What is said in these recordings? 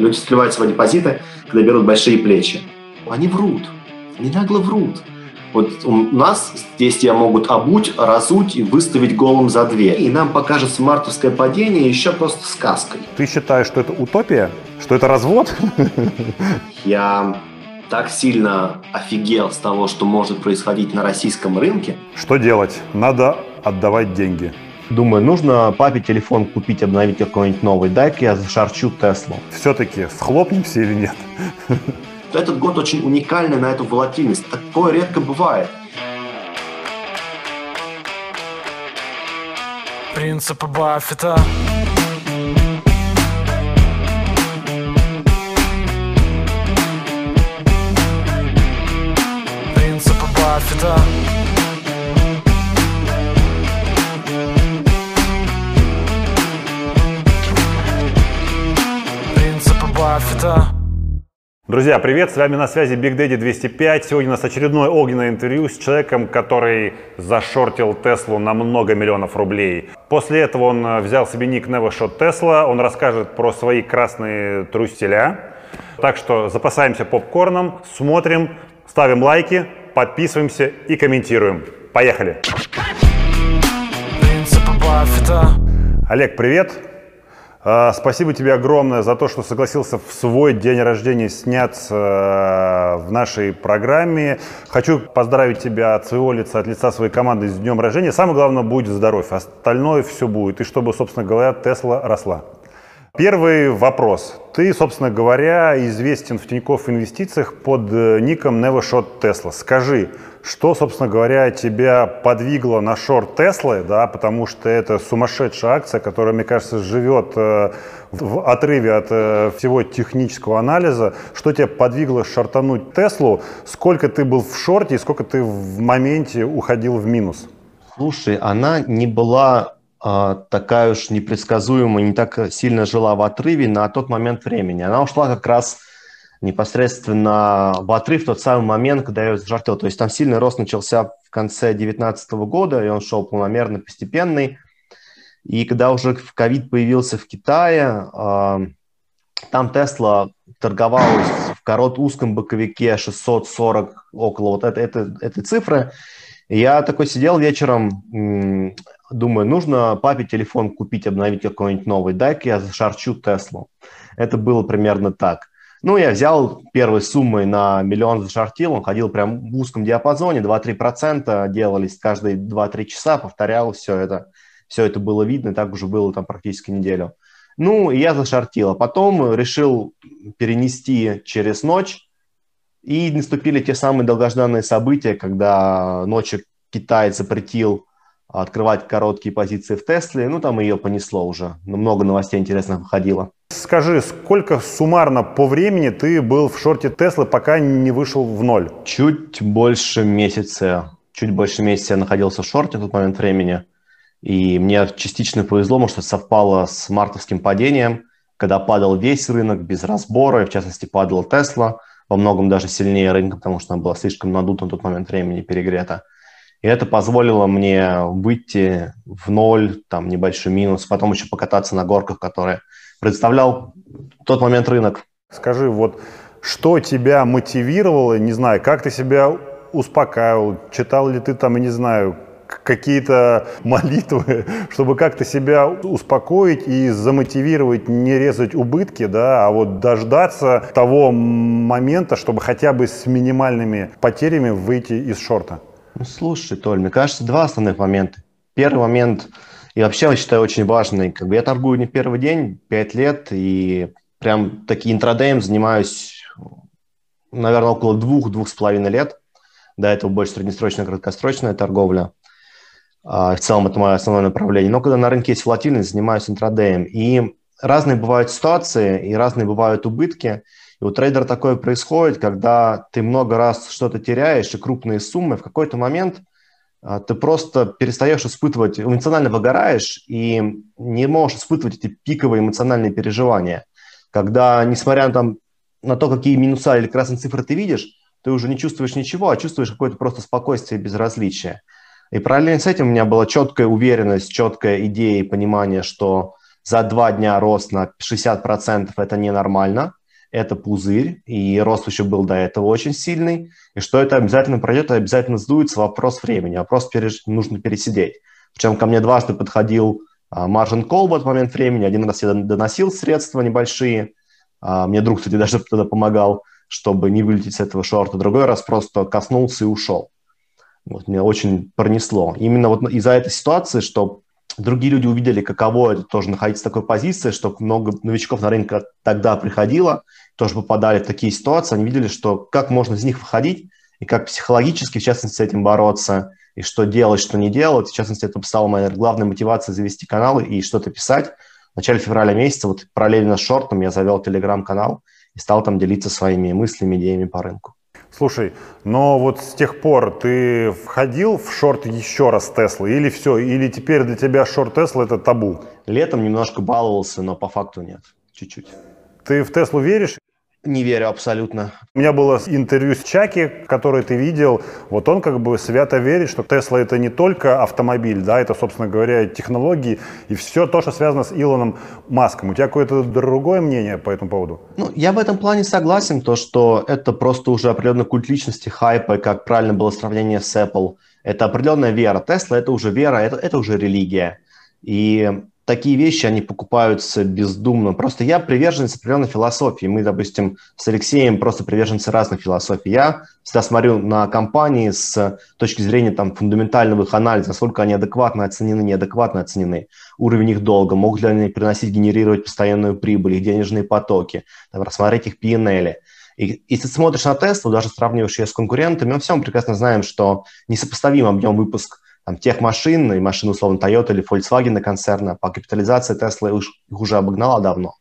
люди сливают свои депозиты, когда берут большие плечи. Они врут. Они нагло врут. Вот у нас здесь тебя могут обуть, разуть и выставить голым за дверь. И нам покажется мартовское падение еще просто сказкой. Ты считаешь, что это утопия? Что это развод? Я так сильно офигел с того, что может происходить на российском рынке. Что делать? Надо отдавать деньги. Думаю, нужно папе телефон купить, обновить какой-нибудь новый. Дай-ка я зашарчу Теслу. Все-таки схлопнемся или нет? Этот год очень уникальный на эту волатильность. Такое редко бывает. Принципы Баффета Принципы Баффета Друзья, привет! С вами на связи Big Daddy 205. Сегодня у нас очередное огненное интервью с человеком, который зашортил Теслу на много миллионов рублей. После этого он э, взял себе ник Nevershot Tesla. Он расскажет про свои красные труселя. Так что запасаемся попкорном, смотрим, ставим лайки, подписываемся и комментируем. Поехали! Олег, привет! А, Спасибо тебе огромное за то, что согласился в свой день рождения сняться э, в нашей программе. Хочу поздравить тебя от своего лица, от лица своей команды с днем рождения. Самое главное, будь здоров. Остальное все будет. И чтобы, собственно говоря, Тесла росла. Первый вопрос. Ты, собственно говоря, известен в Тинькофф Инвестициях под э, ником Nevershot Tesla. Скажи, что, собственно говоря, тебя подвигло на шорт Теслы, да, потому что это сумасшедшая акция, которая, мне кажется, живет э, в отрыве от э, всего технического анализа. Что тебя подвигло шортануть Теслу? Сколько ты был в шорте и сколько ты в моменте уходил в минус? Слушай, она не была такая уж непредсказуемая, не так сильно жила в отрыве на тот момент времени. Она ушла как раз непосредственно в отрыв в тот самый момент, когда ее зажартил. То есть там сильный рост начался в конце 2019 года, и он шел планомерно, постепенный. И когда уже ковид появился в Китае, а, там Тесла торговалась в корот узком боковике 640, около вот этой, этой, этой цифры. Я такой сидел вечером, думаю, нужно папе телефон купить, обновить какой-нибудь новый, дай-ка я зашарчу Теслу. Это было примерно так. Ну, я взял первой суммой на миллион зашортил, он ходил прям в узком диапазоне, 2-3% делались каждые 2-3 часа, повторял все это. Все это было видно, так уже было там практически неделю. Ну, и я зашортил. А потом решил перенести через ночь, и наступили те самые долгожданные события, когда ночью Китай запретил открывать короткие позиции в Тесле. Ну, там ее понесло уже. Много новостей интересных выходило. Скажи, сколько суммарно по времени ты был в шорте Теслы, пока не вышел в ноль? Чуть больше месяца. Чуть больше месяца я находился в шорте в тот момент времени. И мне частично повезло, потому что совпало с мартовским падением, когда падал весь рынок без разбора, и в частности падала Тесла, во многом даже сильнее рынка, потому что она была слишком надута на тот момент времени, перегрета. И это позволило мне выйти в ноль, там небольшой минус, потом еще покататься на горках, которые представлял в тот момент рынок. Скажи, вот что тебя мотивировало, не знаю, как ты себя успокаивал, читал ли ты там, не знаю, какие-то молитвы, чтобы как-то себя успокоить и замотивировать не резать убытки, да, а вот дождаться того момента, чтобы хотя бы с минимальными потерями выйти из шорта? Ну, слушай, Толь, мне кажется, два основных момента. Первый момент, и вообще я считаю очень важный, как бы я торгую не первый день, пять лет, и прям таки интрадеем занимаюсь, наверное, около двух-двух с половиной лет. До этого больше среднесрочная, краткосрочная торговля. А, в целом это мое основное направление. Но когда на рынке есть волатильность, занимаюсь интрадеем. И разные бывают ситуации, и разные бывают убытки. И у трейдера такое происходит, когда ты много раз что-то теряешь, и крупные суммы, в какой-то момент а, ты просто перестаешь испытывать, эмоционально выгораешь и не можешь испытывать эти пиковые эмоциональные переживания. Когда, несмотря на, там, на то, какие минуса или красные цифры ты видишь, ты уже не чувствуешь ничего, а чувствуешь какое-то просто спокойствие и безразличие. И параллельно с этим у меня была четкая уверенность, четкая идея и понимание, что за два дня рост на 60% – это ненормально, это пузырь, и рост еще был до этого очень сильный, и что это обязательно пройдет, обязательно сдуется вопрос времени, вопрос переж... нужно пересидеть. Причем ко мне дважды подходил маржин кол в этот момент времени, один раз я доносил средства небольшие, а, мне друг, кстати, даже тогда помогал, чтобы не вылететь с этого шорта, другой раз просто коснулся и ушел. Вот, меня очень пронесло. Именно вот из-за этой ситуации, что другие люди увидели, каково это тоже находиться в такой позиции, что много новичков на рынке тогда приходило, тоже попадали в такие ситуации, они видели, что как можно из них выходить, и как психологически, в частности, с этим бороться, и что делать, что не делать. В частности, это стала моя главная мотивация завести канал и что-то писать. В начале февраля месяца, вот параллельно с шортом, я завел телеграм-канал и стал там делиться своими мыслями, идеями по рынку. Слушай, но вот с тех пор ты входил в шорт еще раз Теслы или все? Или теперь для тебя шорт Тесла это табу? Летом немножко баловался, но по факту нет, чуть-чуть. Ты в Теслу веришь? Не верю абсолютно. У меня было интервью с Чаки, который ты видел. Вот он как бы свято верит, что Тесла это не только автомобиль, да, это, собственно говоря, технологии и все то, что связано с Илоном Маском. У тебя какое-то другое мнение по этому поводу? Ну, я в этом плане согласен, то, что это просто уже определенный культ личности, хайпа, как правильно было сравнение с Apple. Это определенная вера. Тесла это уже вера, это, это уже религия. И такие вещи, они покупаются бездумно. Просто я приверженец определенной философии. Мы, допустим, с Алексеем просто приверженцы разных философий. Я всегда смотрю на компании с точки зрения там, фундаментального их анализа, насколько они адекватно оценены, неадекватно оценены, уровень их долга, могут ли они приносить, генерировать постоянную прибыль, их денежные потоки, там, рассмотреть их P&L. И если ты смотришь на Tesla, даже сравниваешь ее с конкурентами, мы все прекрасно знаем, что несопоставим объем выпуска там, тех машин, и машин, условно, Toyota или Volkswagen концерна, по капитализации Tesla их уже обогнала давно.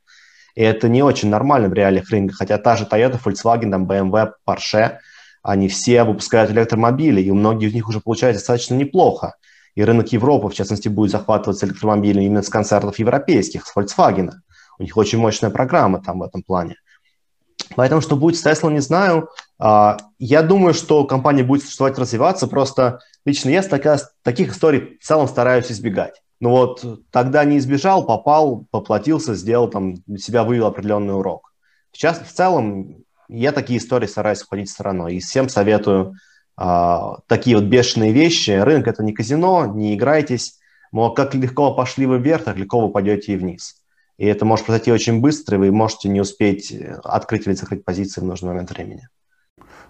И это не очень нормально в реалиях рынка, хотя та же Toyota, Volkswagen, там, BMW, Porsche, они все выпускают электромобили, и у многих из них уже получается достаточно неплохо. И рынок Европы, в частности, будет захватываться электромобилями именно с концертов европейских, с Volkswagen. У них очень мощная программа там в этом плане. Поэтому, что будет с Tesla, не знаю. А, я думаю, что компания будет существовать, развиваться. Просто лично я такая, таких историй в целом стараюсь избегать. Ну вот тогда не избежал, попал, поплатился, сделал там, для себя вывел определенный урок. Сейчас в целом я такие истории стараюсь уходить стороной. И всем советую а, такие вот бешеные вещи. Рынок – это не казино, не играйтесь. Но как легко пошли вы вверх, так легко вы пойдете и вниз. И это может произойти очень быстро, и вы можете не успеть открыть или закрыть позиции в нужный момент времени.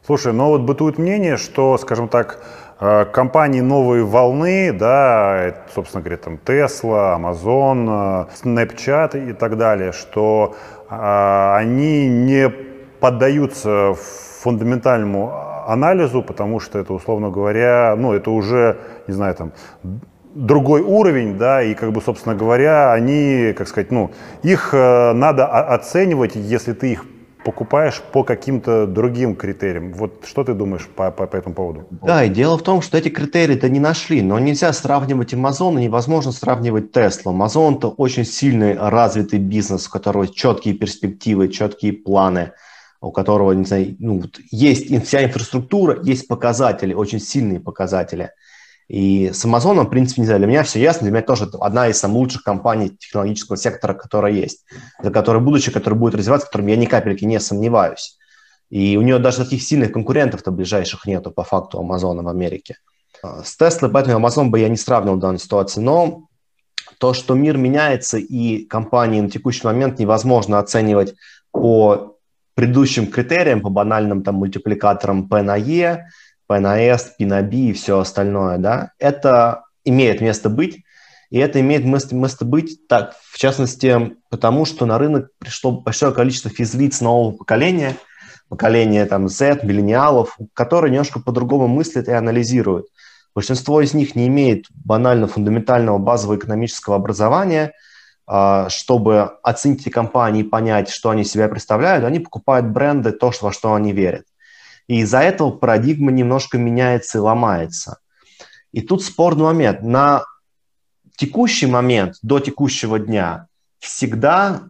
Слушай, но вот бытует мнение, что, скажем так, э, компании новой волны, да, собственно говоря, там Tesla, Amazon, э, Snapchat и так далее, что а, они не поддаются фундаментальному анализу, потому что это, условно говоря, ну, это уже, не знаю, там, другой уровень, да, и как бы, собственно говоря, они, как сказать, ну, их э, надо оценивать, если ты их покупаешь по каким-то другим критериям. Вот что ты думаешь по, по, по этому поводу? Да, и дело в том, что эти критерии-то не нашли, но нельзя сравнивать Amazon и невозможно сравнивать Tesla. Amazon – это очень сильный развитый бизнес, у которого четкие перспективы, четкие планы, у которого, не знаю, ну, есть вся инфраструктура, есть показатели, очень сильные показатели – и с Amazon, в принципе, не знаю, для меня все ясно, для меня тоже одна из самых лучших компаний технологического сектора, которая есть, за которой будущее, которое будет развиваться, в котором я ни капельки не сомневаюсь. И у нее даже таких сильных конкурентов-то ближайших нету по факту Амазона в Америке. А, с Tesla, поэтому Amazon бы я не сравнивал в данной ситуации, но то, что мир меняется и компании на текущий момент невозможно оценивать по предыдущим критериям, по банальным там мультипликаторам P на E, P на S, P на B и все остальное, да, это имеет место быть, и это имеет место, место быть, так, в частности, потому что на рынок пришло большое количество физлиц нового поколения, поколения там Z, миллениалов, которые немножко по-другому мыслят и анализируют. Большинство из них не имеет банально фундаментального базового экономического образования, а, чтобы оценить эти компании и понять, что они себя представляют, они покупают бренды, то, во что они верят. И из-за этого парадигма немножко меняется и ломается. И тут спорный момент. На текущий момент, до текущего дня, всегда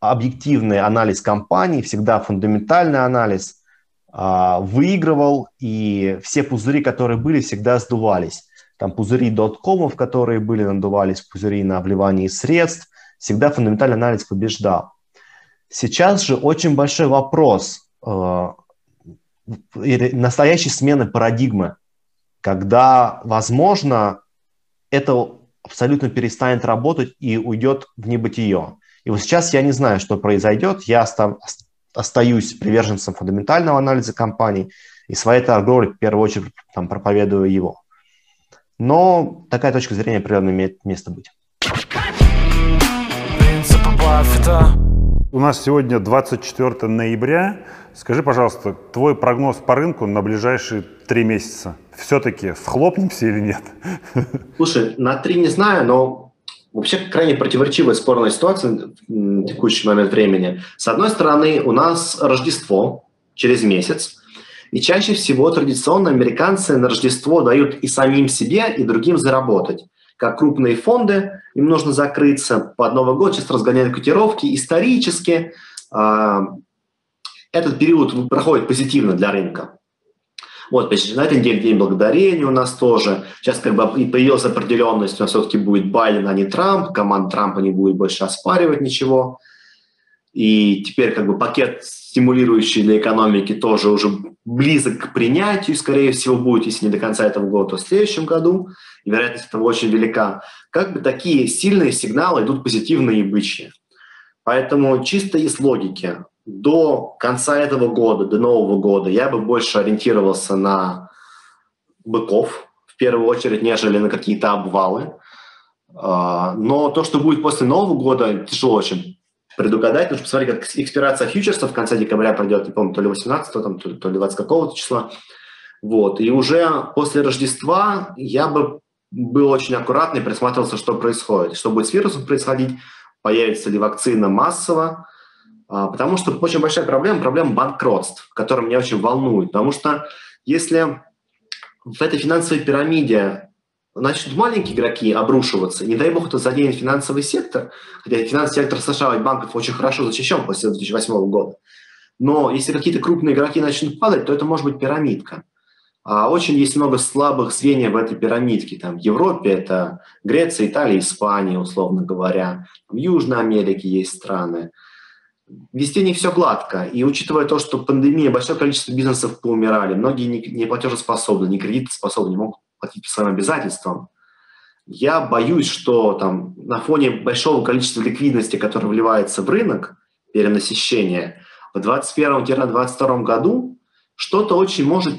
объективный анализ компании, всегда фундаментальный анализ э, выигрывал, и все пузыри, которые были, всегда сдувались. Там пузыри доткомов, которые были, надувались, пузыри на вливание средств, всегда фундаментальный анализ побеждал. Сейчас же очень большой вопрос э, настоящей смены парадигмы, когда, возможно, это абсолютно перестанет работать и уйдет в небытие. И вот сейчас я не знаю, что произойдет. Я остаюсь приверженцем фундаментального анализа компаний и своей торговли в первую очередь там, проповедую его. Но такая точка зрения определенно имеет место быть. У нас сегодня 24 ноября. Скажи, пожалуйста, твой прогноз по рынку на ближайшие три месяца. Все-таки схлопнемся или нет? Слушай, на три не знаю, но вообще крайне противоречивая спорная ситуация в текущий момент времени. С одной стороны, у нас Рождество через месяц, и чаще всего традиционно американцы на Рождество дают и самим себе, и другим заработать как крупные фонды, им нужно закрыться под Новый год, сейчас разгоняют котировки. Исторически э, этот период проходит позитивно для рынка. Вот, на этой неделе День Благодарения у нас тоже. Сейчас как бы и появилась определенность, у нас все-таки будет Байден, а не Трамп. Команда Трампа не будет больше оспаривать ничего. И теперь как бы пакет стимулирующий для экономики тоже уже близок к принятию, скорее всего, будет, если не до конца этого года, то в следующем году, и вероятность этого очень велика. Как бы такие сильные сигналы идут позитивные и бычьи. Поэтому чисто из логики до конца этого года, до Нового года я бы больше ориентировался на быков, в первую очередь, нежели на какие-то обвалы. А, но то, что будет после Нового года, тяжело очень предугадать. Нужно посмотреть, как экспирация фьючерсов в конце декабря пройдет, не помню, то ли 18 там, то, ли 20 какого-то числа. Вот. И уже после Рождества я бы был очень аккуратный, присматривался, что происходит. Что будет с вирусом происходить, появится ли вакцина массово. А, потому что очень большая проблема, проблема банкротств, которая меня очень волнует. Потому что если в этой финансовой пирамиде начнут маленькие игроки обрушиваться, не дай бог это заденет финансовый сектор, хотя финансовый сектор США и банков очень хорошо защищен после 2008 года, но если какие-то крупные игроки начнут падать, то это может быть пирамидка. А очень есть много слабых звеньев в этой пирамидке. Там, в Европе это Греция, Италия, Испания, условно говоря. В Южной Америке есть страны. Везде не все гладко. И учитывая то, что пандемия, большое количество бизнесов поумирали, многие не, платежеспособны, не кредитоспособны, не могут платить по своим обязательствам. Я боюсь, что там на фоне большого количества ликвидности, которое вливается в рынок, перенасыщения, в 2021-2022 году что-то очень может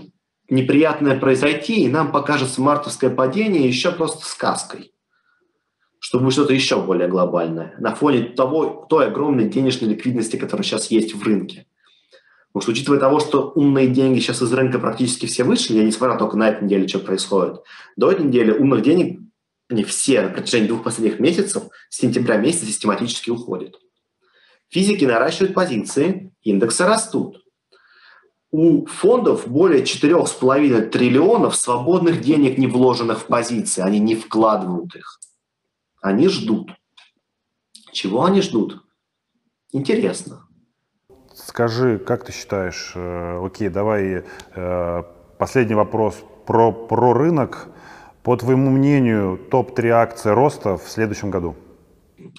неприятное произойти, и нам покажется мартовское падение еще просто сказкой. Что будет что-то еще более глобальное на фоне того, той огромной денежной ликвидности, которая сейчас есть в рынке. Потому что учитывая того, что умные деньги сейчас из рынка практически все вышли, я не смотрел только на этой неделе, что происходит, до этой недели умных денег, они все на протяжении двух последних месяцев, с сентября месяца систематически уходят. Физики наращивают позиции, индексы растут. У фондов более 4,5 триллионов свободных денег, не вложенных в позиции. Они не вкладывают их. Они ждут. Чего они ждут? Интересно. Скажи, как ты считаешь, э, окей, давай э, последний вопрос про, про рынок. По твоему мнению, топ-3 акции роста в следующем году?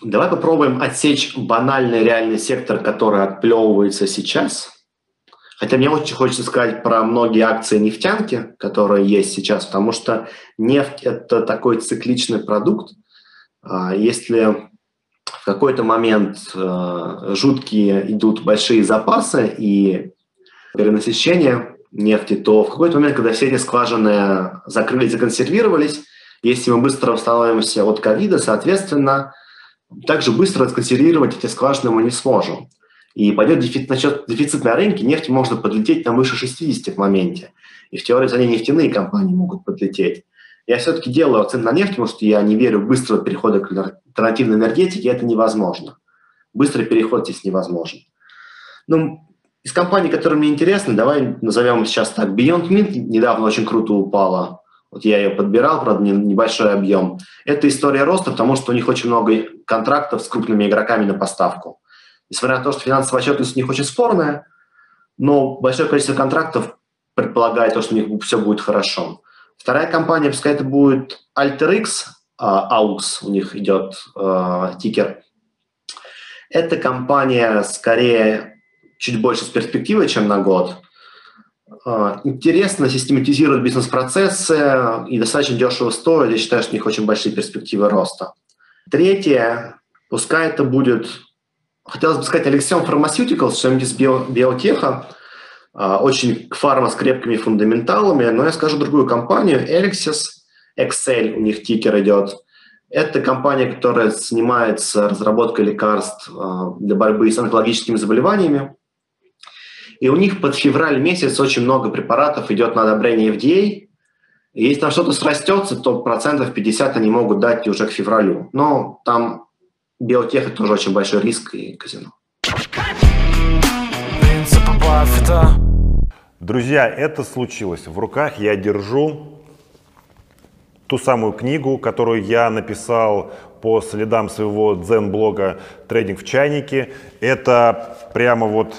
Давай попробуем отсечь банальный реальный сектор, который отплевывается сейчас. Хотя мне очень хочется сказать про многие акции нефтянки, которые есть сейчас, потому что нефть – это такой цикличный продукт. А если в какой-то момент э, жуткие идут большие запасы и перенасыщение нефти, то в какой-то момент, когда все эти скважины закрылись, законсервировались, если мы быстро восстановимся от ковида, соответственно, также быстро законсервировать эти скважины мы не сможем. И пойдет дефицит, насчет дефицит на рынке, нефть может подлететь на выше 60 в моменте. И в теории ней нефтяные компании могут подлететь. Я все-таки делаю акцент на нефть, потому что я не верю в быстрого перехода к альтернативной энергетике, это невозможно. Быстрый переход здесь невозможен. Ну, из компаний, которые мне интересны, давай назовем сейчас так. Beyond Mint недавно очень круто упала. Вот я ее подбирал, правда, небольшой объем. Это история роста, потому что у них очень много контрактов с крупными игроками на поставку. Несмотря на то, что финансовая отчетность у них очень спорная, но большое количество контрактов предполагает то, что у них все будет хорошо. Вторая компания, пускай это будет AlterX, а, AUX у них идет э, тикер. Эта компания скорее чуть больше с перспективой, чем на год. А, интересно систематизирует бизнес-процессы и достаточно дешево стоит. Я считаю, что у них очень большие перспективы роста. Третье, пускай это будет, хотелось бы сказать, Alexion Pharmaceuticals, что-нибудь из био, биотеха, очень фарма с крепкими фундаменталами, но я скажу другую компанию, Elixis, Excel, у них тикер идет. Это компания, которая занимается разработкой лекарств а, для борьбы с онкологическими заболеваниями. И у них под февраль месяц очень много препаратов идет на одобрение FDA. И если там что-то срастется, то процентов 50 они могут дать уже к февралю. Но там биотех – это тоже очень большой риск и казино. Принципы Баффета. Друзья, это случилось. В руках я держу ту самую книгу, которую я написал по следам своего дзен-блога «Трейдинг в чайнике». Это прямо вот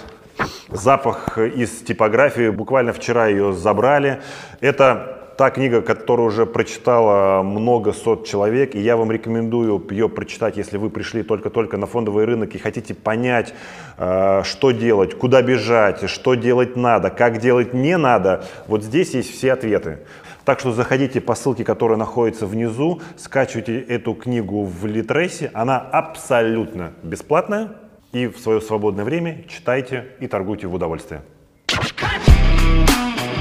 запах из типографии. Буквально вчера ее забрали. Это та книга, которую уже прочитала много сот человек, и я вам рекомендую ее прочитать, если вы пришли только-только на фондовый рынок и хотите понять, э, что делать, куда бежать, что делать надо, как делать не надо. Вот здесь есть все ответы. Так что заходите по ссылке, которая находится внизу, скачивайте эту книгу в Литресе. Она абсолютно бесплатная. И в свое свободное время читайте и торгуйте в удовольствие.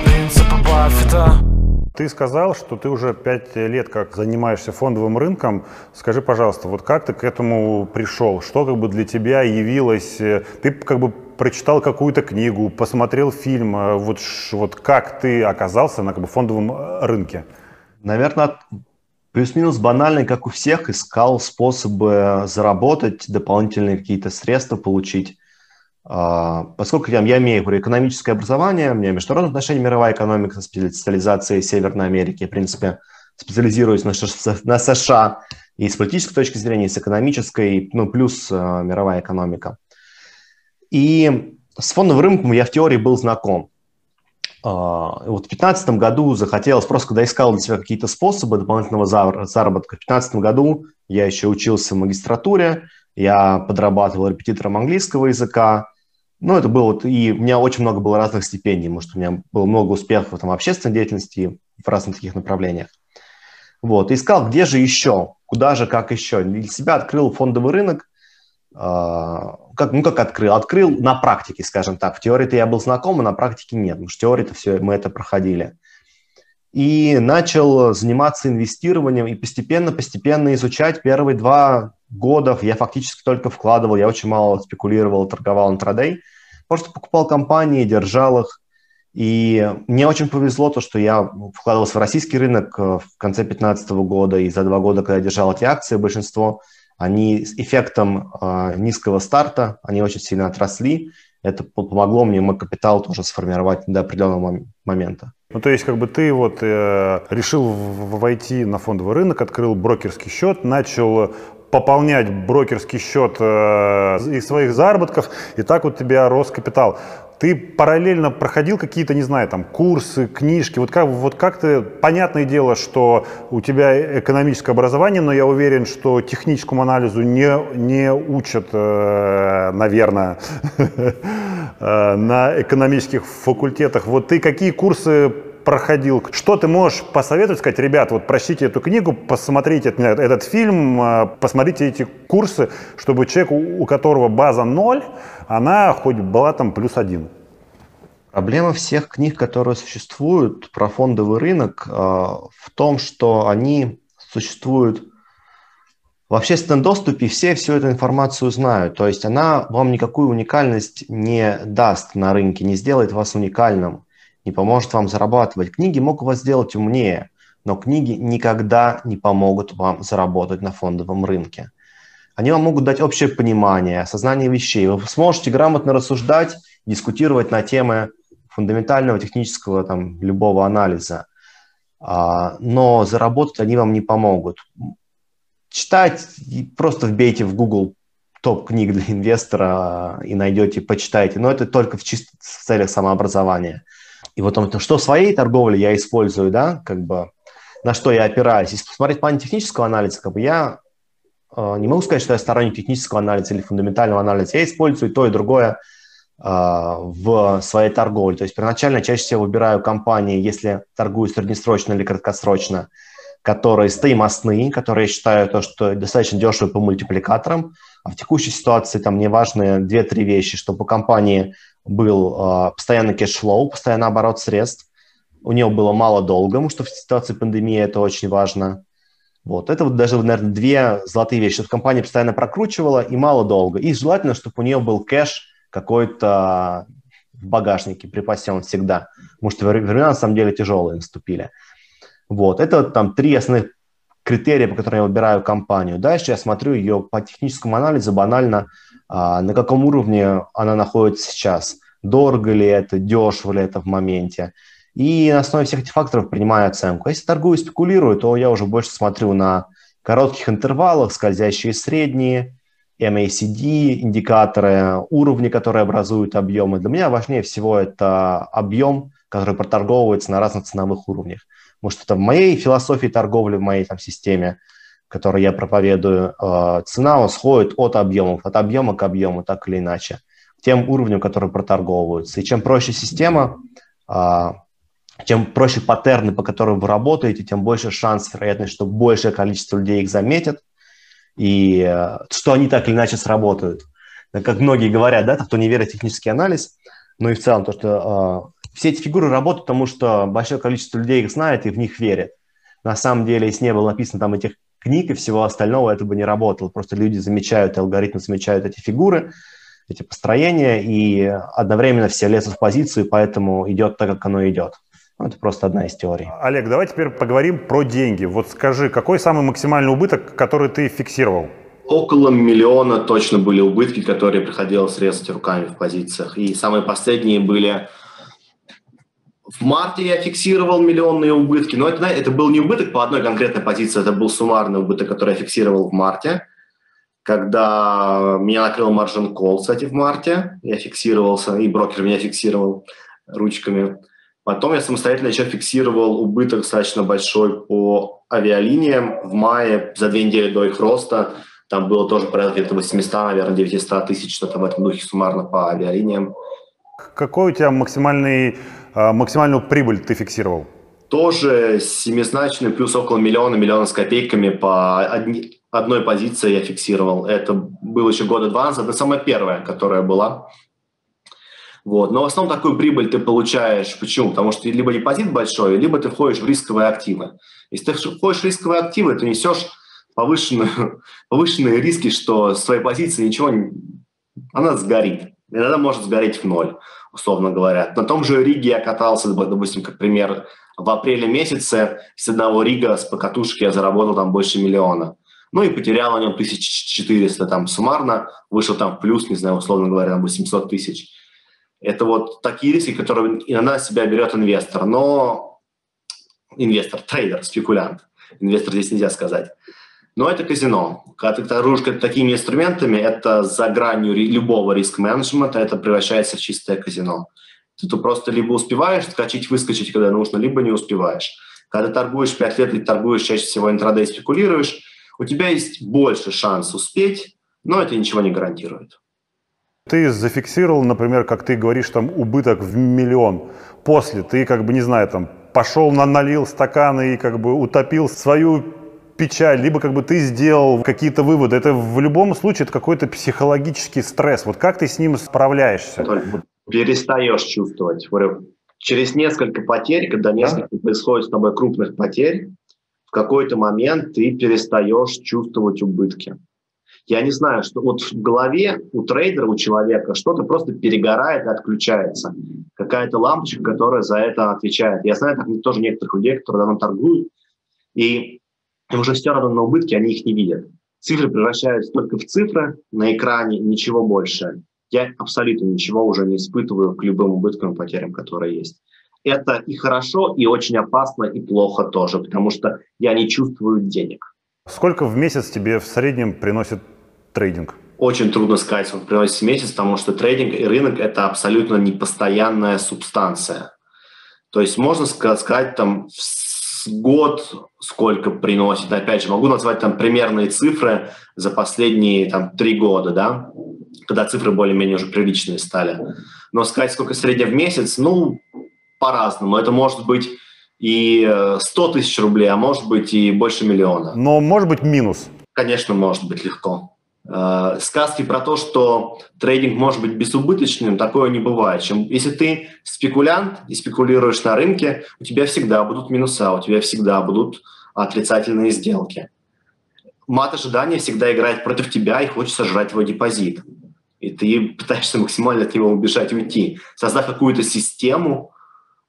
Принципы Баффета. Ты сказал, что ты уже пять лет как занимаешься фондовым рынком. Скажи, пожалуйста, вот как ты к этому пришел? Что как бы для тебя явилось? Ты как бы прочитал какую-то книгу, посмотрел фильм. Вот, вот как ты оказался на как бы, фондовом э, рынке? Наверное, плюс-минус банальный, как у всех, искал способы заработать, дополнительные какие-то средства получить. А, поскольку я, я имею экономическое образование, у меня международные отношения, мировая экономика, специализация Северной Америки, в принципе, специализируюсь на, на США и с политической точки зрения, и с экономической, ну, плюс uh, мировая экономика. И с фондовым рынком я в теории был знаком. Uh, вот в 2015 году захотелось, просто когда искал для себя какие-то способы дополнительного заработка, в 2015 году я еще учился в магистратуре, я подрабатывал репетитором английского языка, ну, это было, и у меня очень много было разных стипендий, может, у меня было много успехов там, в общественной деятельности в разных таких направлениях. Вот, искал, где же еще, куда же, как еще. Для себя открыл фондовый рынок, э, как, ну, как открыл? Открыл на практике, скажем так. В теории-то я был знаком, а на практике нет, потому что теории-то все, мы это проходили. И начал заниматься инвестированием и постепенно-постепенно изучать первые два года. Я фактически только вкладывал, я очень мало спекулировал, торговал на трейдей – Просто покупал компании, держал их. И мне очень повезло то, что я вкладывался в российский рынок э, в конце 2015 года, и за два года, когда я держал эти акции, большинство, они с эффектом э, низкого старта, они очень сильно отросли. Это помогло мне мой капитал тоже сформировать до определенного момента. Ну, то есть, как бы ты вот э, решил войти на фондовый рынок, открыл брокерский счет, начал пополнять брокерский счет э, из своих заработков, и так вот у тебя рос капитал. Ты параллельно проходил какие-то, не знаю, там, курсы, книжки, вот как, вот как ты, понятное дело, что у тебя экономическое образование, но я уверен, что техническому анализу не, не учат, э, наверное, э, на экономических факультетах. Вот ты какие курсы проходил. Что ты можешь посоветовать, сказать, ребят, вот прочтите эту книгу, посмотрите этот фильм, а, посмотрите эти курсы, чтобы человек, у которого база ноль, она хоть была там плюс один. Проблема всех книг, которые существуют про фондовый рынок, а, в том, что они существуют в общественном доступе, все всю эту информацию знают. То есть она вам никакую уникальность не даст на рынке, не сделает вас уникальным не поможет вам зарабатывать. Книги могут вас сделать умнее, но книги никогда не помогут вам заработать на фондовом рынке. Они вам могут дать общее понимание, осознание вещей. Вы сможете грамотно рассуждать, дискутировать на темы фундаментального технического там, любого анализа. А, но заработать они вам не помогут. Читать, просто вбейте в Google топ книг для инвестора и найдете, почитайте. Но это только в чистых целях самообразования. И вот он, что в своей торговле я использую, да, как бы, на что я опираюсь. Если посмотреть в плане технического анализа, как бы я э, не могу сказать, что я сторонник технического анализа или фундаментального анализа. Я использую то и другое в своей торговле. То есть первоначально чаще всего выбираю компании, если торгую среднесрочно или краткосрочно, которые стоимостные, которые считаю то, что достаточно дешевые по мультипликаторам. А в текущей ситуации там мне важны две-три вещи, чтобы у компании был э, постоянный cash flow, постоянный оборот средств, у него было мало долга, потому что в ситуации пандемии это очень важно. Вот. Это вот даже, наверное, две золотые вещи, чтобы компания постоянно прокручивала и мало долго. И желательно, чтобы у нее был кэш какой-то в багажнике припасен всегда. Потому что времена, на самом деле, тяжелые наступили. Вот. Это вот там три основных критерия, по которым я выбираю компанию. Дальше я смотрю ее по техническому анализу банально, а, на каком уровне она находится сейчас. Дорого ли это, дешево ли это в моменте. И на основе всех этих факторов принимаю оценку. Если торгую и спекулирую, то я уже больше смотрю на коротких интервалах, скользящие средние, MACD, индикаторы, уровни, которые образуют объемы. Для меня важнее всего это объем, который проторговывается на разных ценовых уровнях. Потому что это в моей философии торговли, в моей там, системе, которую я проповедую, э, цена сходит от объемов, от объема к объему, так или иначе, тем уровням, которые проторговываются. И чем проще система, э, чем проще паттерны, по которым вы работаете, тем больше шанс, вероятность, что большее количество людей их заметят, и э, что они так или иначе сработают. Как многие говорят, да, кто не верит в технический анализ, но и в целом то, что э, все эти фигуры работают, потому что большое количество людей их знает и в них верит. На самом деле, если не было написано там этих книг и всего остального, это бы не работало. Просто люди замечают, алгоритмы замечают эти фигуры, эти построения, и одновременно все лезут в позицию, поэтому идет так, как оно идет. Ну, это просто одна из теорий. Олег, давай теперь поговорим про деньги. Вот скажи, какой самый максимальный убыток, который ты фиксировал? Около миллиона точно были убытки, которые приходилось резать руками в позициях. И самые последние были... В марте я фиксировал миллионные убытки, но это, это был не убыток по одной конкретной позиции, это был суммарный убыток, который я фиксировал в марте. Когда меня накрыл маржин колл, кстати, в марте, я фиксировался, и брокер меня фиксировал ручками. Потом я самостоятельно еще фиксировал убыток достаточно большой по авиалиниям в мае, за две недели до их роста. Там было тоже порядка где-то 800, наверное, 900 тысяч, что-то в этом духе суммарно по авиалиниям. Какой у тебя максимальный, максимальную прибыль ты фиксировал? Тоже семизначный, плюс около миллиона, миллиона с копейками по одни, одной позиции я фиксировал. Это было еще года два назад, это самая первая, которая была. Вот. Но в основном такую прибыль ты получаешь. Почему? Потому что либо депозит большой, либо ты входишь в рисковые активы. Если ты входишь в рисковые активы, ты несешь повышенную, повышенные риски, что с твоей позиции ничего не... Она сгорит. Иногда может сгореть в ноль, условно говоря. На том же Риге я катался, допустим, как пример, в апреле месяце с одного Рига с покатушки я заработал там больше миллиона. Ну и потерял на нем 1400 там суммарно, вышел там плюс, не знаю, условно говоря, 800 тысяч. Это вот такие риски, которые иногда себя берет инвестор. Но инвестор, трейдер, спекулянт. Инвестор здесь нельзя сказать. Но это казино. Когда ты торгуешь такими инструментами, это за гранью любого риск-менеджмента, это превращается в чистое казино. Ты, ты просто либо успеваешь скачать, выскочить, когда нужно, либо не успеваешь. Когда ты торгуешь 5 лет и торгуешь чаще всего интрадей, спекулируешь, у тебя есть больше шанс успеть, но это ничего не гарантирует. Ты зафиксировал, например, как ты говоришь, там убыток в миллион. После ты как бы, не знаю, там пошел, на налил стаканы и как бы утопил свою печаль, либо как бы ты сделал какие-то выводы. Это в любом случае это какой-то психологический стресс. Вот как ты с ним справляешься? Перестаешь чувствовать. Через несколько потерь, когда несколько да? происходит с тобой крупных потерь, в какой-то момент ты перестаешь чувствовать убытки. Я не знаю, что вот в голове у трейдера, у человека что-то просто перегорает и отключается. Какая-то лампочка, которая за это отвечает. Я знаю так тоже некоторых людей, которые давно торгуют, и им уже все равно на убытки, они их не видят. Цифры превращаются только в цифры на экране, ничего больше. Я абсолютно ничего уже не испытываю к любым убыткам и потерям, которые есть. Это и хорошо, и очень опасно, и плохо тоже, потому что я не чувствую денег. Сколько в месяц тебе в среднем приносит трейдинг? Очень трудно сказать, он приносит в месяц, потому что трейдинг и рынок – это абсолютно непостоянная субстанция. То есть можно сказать, там, в год сколько приносит. Опять же, могу назвать там примерные цифры. за последние там три года, да, когда цифры более-менее уже приличные стали. Но сказать, сколько средняя в месяц, ну, по-разному. Это может быть и 100 э, тысяч рублей, а может быть и больше миллиона. Но может быть минус? Конечно, может быть легко. Э, сказки про то, что трейдинг может быть безубыточным, такое не бывает. Чем, если ты спекулянт и спекулируешь на рынке, у тебя всегда будут минуса, у тебя всегда будут отрицательные сделки. Мат ожидания всегда играет против тебя и хочет сожрать твой депозит. И ты пытаешься максимально от него убежать, уйти. Создав какую-то систему,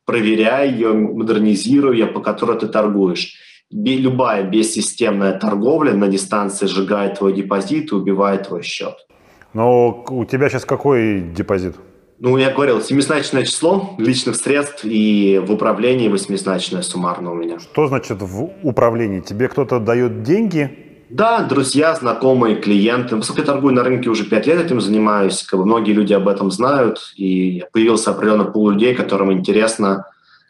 проверяя ее, модернизируя по которой ты торгуешь любая бессистемная торговля на дистанции сжигает твой депозит и убивает твой счет. Но у тебя сейчас какой депозит? Ну, я говорил, семизначное число личных средств и в управлении восьмизначное суммарно у меня. Что значит в управлении? Тебе кто-то дает деньги? Да, друзья, знакомые, клиенты. Поскольку я торгую на рынке уже пять лет этим занимаюсь, как бы многие люди об этом знают, и появился определенный пул людей, которым интересно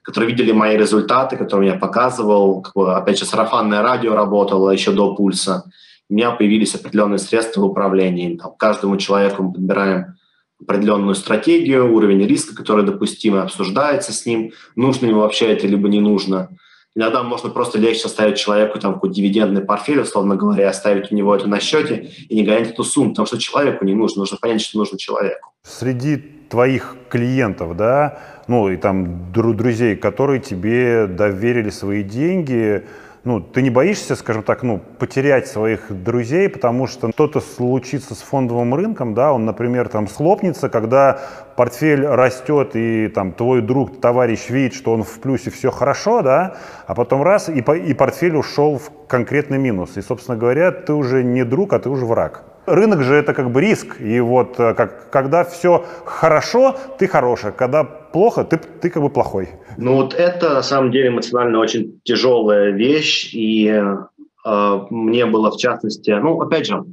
которые видели мои результаты, которые я показывал. Опять же, сарафанное радио работало еще до пульса. У меня появились определенные средства управления. Там, каждому человеку мы подбираем определенную стратегию, уровень риска, который допустимый, обсуждается с ним, нужно ему вообще это либо не нужно. Иногда можно просто легче оставить человеку там какой-то дивидендный портфель, условно говоря, оставить у него это на счете и не гонять эту сумму, потому что человеку не нужно, нужно понять, что нужно человеку. Среди твоих клиентов, да, ну и там друзей, которые тебе доверили свои деньги, ну, ты не боишься, скажем так, ну, потерять своих друзей, потому что что-то случится с фондовым рынком, да, он, например, там схлопнется, когда портфель растет, и там твой друг, товарищ видит, что он в плюсе, все хорошо, да, а потом раз, и, и портфель ушел в конкретный минус. И, собственно говоря, ты уже не друг, а ты уже враг. Рынок же это как бы риск, и вот э, как, когда все хорошо, ты хороший, когда плохо, ты, ты как бы плохой. Ну вот это на самом деле эмоционально очень тяжелая вещь, и э, мне было в частности, ну опять же,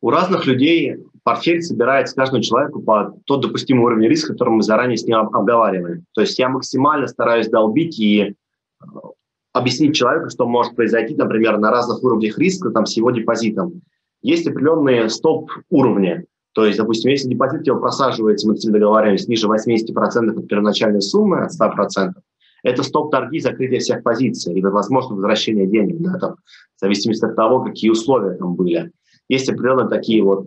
у разных людей портфель собирается каждому человеку по тот допустимый уровень риска, который мы заранее с ним обговариваем. То есть я максимально стараюсь долбить и э, объяснить человеку, что может произойти, например, на разных уровнях риска там, с его депозитом. Есть определенные стоп-уровни. То есть, допустим, если депозит его просаживается, мы с ним договариваемся, ниже 80% от первоначальной суммы, от 100%, это стоп-торги, закрытие всех позиций, либо возможно возвращение денег, да, там, в зависимости от того, какие условия там были. Есть определенные такие вот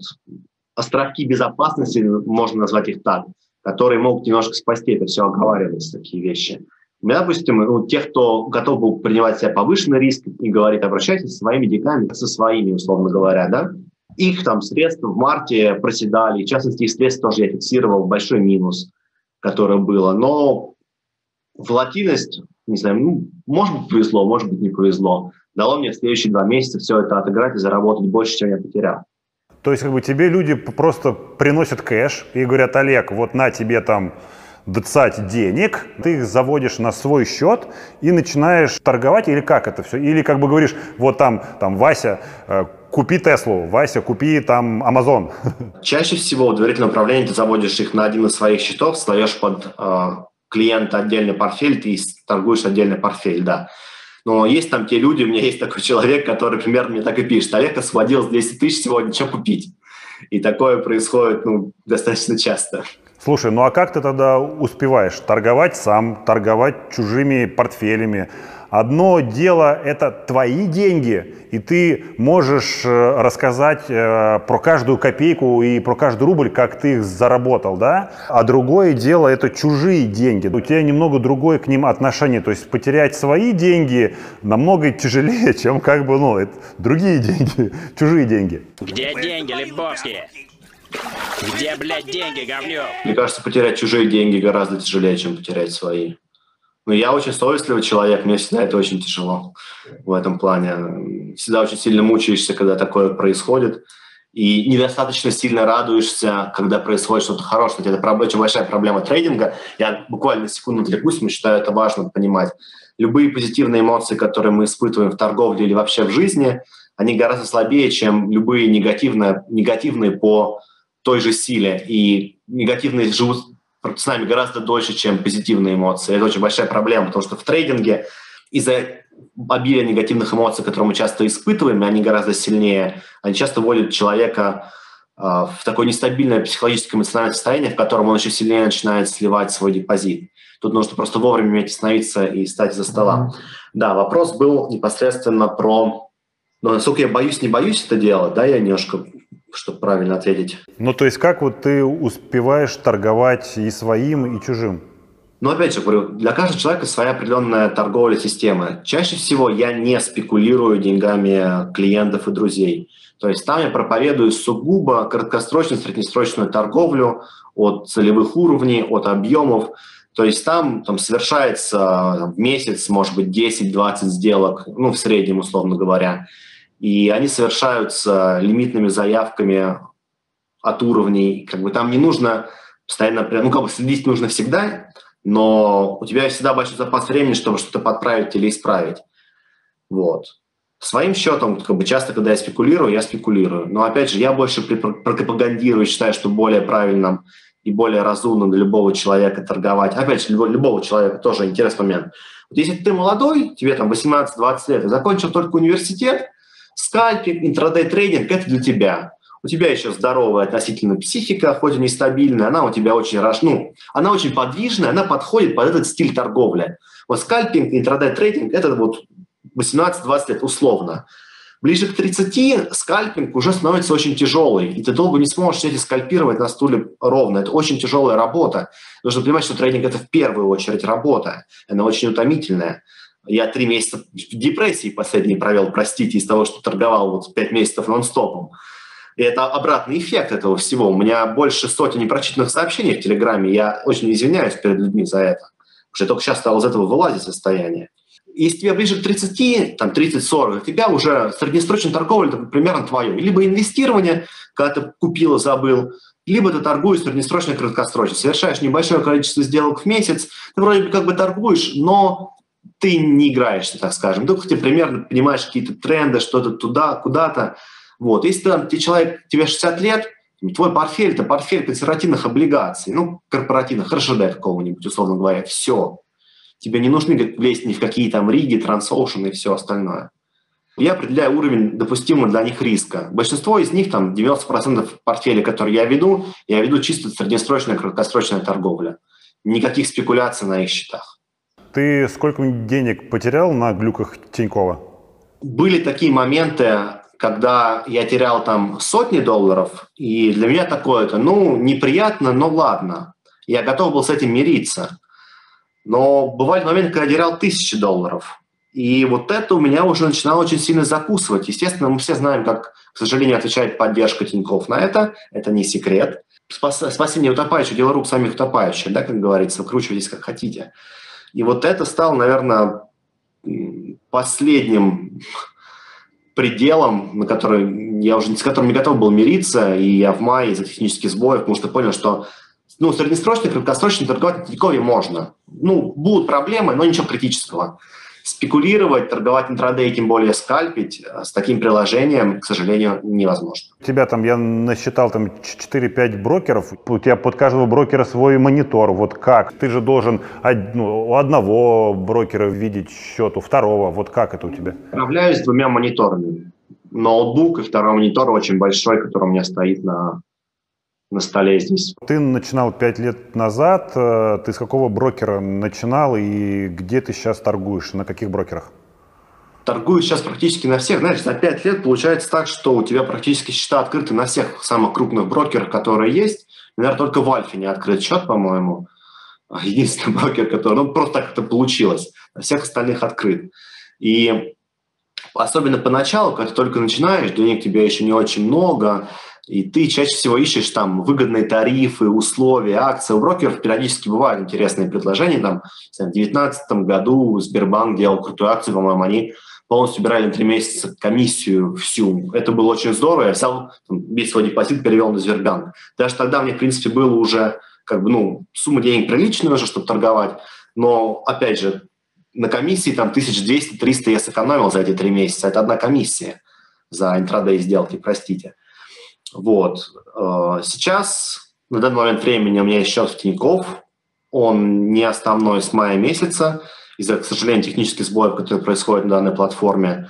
островки безопасности, можно назвать их так, которые могут немножко спасти это все, оговариваются такие вещи. У допустим, ну, тех, кто готов был принимать себя повышенный риск и говорит, обращайтесь со своими деньгами, со своими, условно говоря, да, их там средства в марте проседали, в частности, их средства тоже я фиксировал большой минус, который было. Но волатильность, не знаю, ну, может быть, повезло, может быть, не повезло. Дало мне в следующие два месяца все это отыграть и заработать больше, чем я потерял. То есть, как бы тебе люди просто приносят кэш и говорят, Олег, вот на тебе там дцать денег, ты их заводишь на свой счет и начинаешь торговать, или как это все? Или как бы говоришь, вот там, там Вася, э, купи Теслу, Вася, купи там Амазон. Чаще всего в доверительном управлении ты заводишь их на один из своих счетов, сдаешь под э, клиента отдельный портфель, ты торгуешь отдельный портфель, да. Но есть там те люди, у меня есть такой человек, который примерно мне так и пишет, Олег освободил 200 тысяч сегодня, что купить? И такое происходит ну, достаточно часто. Слушай, ну а как ты тогда успеваешь торговать сам, торговать чужими портфелями? Одно дело – это твои деньги, и ты можешь э, рассказать э, про каждую копейку и про каждый рубль, как ты их заработал, да? А другое дело – это чужие деньги. У тебя немного другое к ним отношение. То есть потерять свои деньги намного тяжелее, чем как бы, ну, это другие деньги, чужие деньги. Где деньги, Лебовские? Где, блядь, деньги, говнюк? Мне кажется, потерять чужие деньги гораздо тяжелее, чем потерять свои. Но я очень совестливый человек, мне всегда это очень тяжело в этом плане. Всегда очень сильно мучаешься, когда такое происходит. И недостаточно сильно радуешься, когда происходит что-то хорошее. Это очень большая проблема трейдинга. Я буквально секунду отвлекусь, но считаю это важно понимать. Любые позитивные эмоции, которые мы испытываем в торговле или вообще в жизни, они гораздо слабее, чем любые негативные, негативные по той же силе, и негативные живут с нами гораздо дольше, чем позитивные эмоции. Это очень большая проблема, потому что в трейдинге из-за обилия негативных эмоций, которые мы часто испытываем, они гораздо сильнее, они часто вводят человека э, в такое нестабильное психологическое эмоциональное состояние, в котором он еще сильнее начинает сливать свой депозит. Тут нужно просто вовремя уметь остановиться и стать за стола. Mm-hmm. Да, вопрос был непосредственно про... Ну, насколько я боюсь, не боюсь это делать, да, я немножко, чтобы правильно ответить. Ну, то есть как вот ты успеваешь торговать и своим, и чужим? Но опять же говорю, для каждого человека своя определенная торговая система. Чаще всего я не спекулирую деньгами клиентов и друзей. То есть там я проповедую сугубо краткосрочную, среднесрочную торговлю от целевых уровней, от объемов. То есть там, там совершается в месяц, может быть, 10-20 сделок, ну, в среднем, условно говоря. И они совершаются лимитными заявками от уровней. Как бы там не нужно постоянно, ну, как бы следить нужно всегда, но у тебя всегда большой запас времени, чтобы что-то подправить или исправить. Вот. Своим счетом, как бы часто, когда я спекулирую, я спекулирую. Но опять же, я больше пропагандирую, считаю, что более правильным и более разумно для любого человека торговать. Опять же, любого, любого человека тоже интересный момент. Вот если ты молодой, тебе там 18-20 лет, и закончил только университет, скальпинг, интрадей трейдинг – это для тебя. У тебя еще здоровая относительно психика, хоть и нестабильная, она у тебя очень, ну, она очень подвижная, она подходит под этот стиль торговли. Вот скальпинг, интрадей трейдинг – это вот 18-20 лет условно. Ближе к 30 скальпинг уже становится очень тяжелый, и ты долго не сможешь эти скальпировать на стуле ровно. Это очень тяжелая работа. Нужно понимать, что трейдинг – это в первую очередь работа. Она очень утомительная. Я три месяца в депрессии последние провел, простите, из того, что торговал вот пять месяцев нон-стопом. И это обратный эффект этого всего. У меня больше сотен непрочитанных сообщений в Телеграме. Я очень извиняюсь перед людьми за это. Потому что я только сейчас стал из этого вылазить состояние если тебе ближе к 30, там 30-40, у тебя уже среднесрочная торговля это примерно твое. Либо инвестирование, когда ты купил и забыл, либо ты торгуешь среднесрочно и краткосрочно. Совершаешь небольшое количество сделок в месяц, ты вроде бы как бы торгуешь, но ты не играешься, так скажем. Ты примерно понимаешь какие-то тренды, что-то туда, куда-то. Вот. Если ты, ты человек, тебе 60 лет, твой портфель – это портфель консервативных облигаций, ну, корпоративных, РЖД какого-нибудь, условно говоря, все. Тебе не нужны влезть ни в какие там риги, трансоушен и все остальное. Я определяю уровень допустимого для них риска. Большинство из них, там 90% портфеля, которые я веду, я веду чисто среднесрочная, краткосрочная торговля. Никаких спекуляций на их счетах. Ты сколько денег потерял на глюках Тинькова? Были такие моменты, когда я терял там сотни долларов, и для меня такое это, ну, неприятно, но ладно. Я готов был с этим мириться. Но бывали моменты, когда я терял тысячи долларов. И вот это у меня уже начинало очень сильно закусывать. Естественно, мы все знаем, как, к сожалению, отвечает поддержка Тинькофф на это. Это не секрет. Спас, спасение утопающих – дело рук самих утопающих, да, как говорится, выкручивайтесь как хотите. И вот это стало, наверное, последним пределом, на который я уже с которым не готов был мириться, и я в мае из-за технических сбоев, потому что понял, что ну, среднесрочно, краткосрочно торговать на Тинькове можно. Ну, будут проблемы, но ничего критического. Спекулировать, торговать интрадей, тем более скальпить, э, с таким приложением, к сожалению, невозможно. У тебя там, я насчитал там 4-5 брокеров, у тебя под каждого брокера свой монитор. Вот как? Ты же должен ну, у одного брокера видеть счет, у второго. Вот как это у тебя? Управляюсь двумя мониторами. Ноутбук и второй монитор очень большой, который у меня стоит на на столе здесь. Ты начинал пять лет назад. Э, ты с какого брокера начинал и где ты сейчас торгуешь? На каких брокерах? Торгую сейчас практически на всех. Знаешь, за пять лет получается так, что у тебя практически счета открыты на всех самых крупных брокерах, которые есть. Наверное, только в Альфе не открыт счет, по-моему. Единственный брокер, который... Ну, просто так это получилось. На всех остальных открыт. И особенно поначалу, когда ты только начинаешь, денег тебе еще не очень много, и ты чаще всего ищешь там выгодные тарифы, условия, акции. У брокеров периодически бывают интересные предложения. Там, в 2019 году Сбербанк делал крутую акцию, по-моему, они полностью убирали на три месяца комиссию всю. Это было очень здорово. Я взял там, весь свой депозит, перевел на Сбербанк. Даже тогда мне, в принципе, было уже как бы, ну, сумма денег приличная уже, чтобы торговать. Но, опять же, на комиссии там 1200-300 я сэкономил за эти три месяца. Это одна комиссия за интрадей сделки, простите. Вот. Э, сейчас, на данный момент времени, у меня есть счет в Тинькофф. Он не основной с мая месяца. из-за, к сожалению, технических сбоев, которые происходят на данной платформе.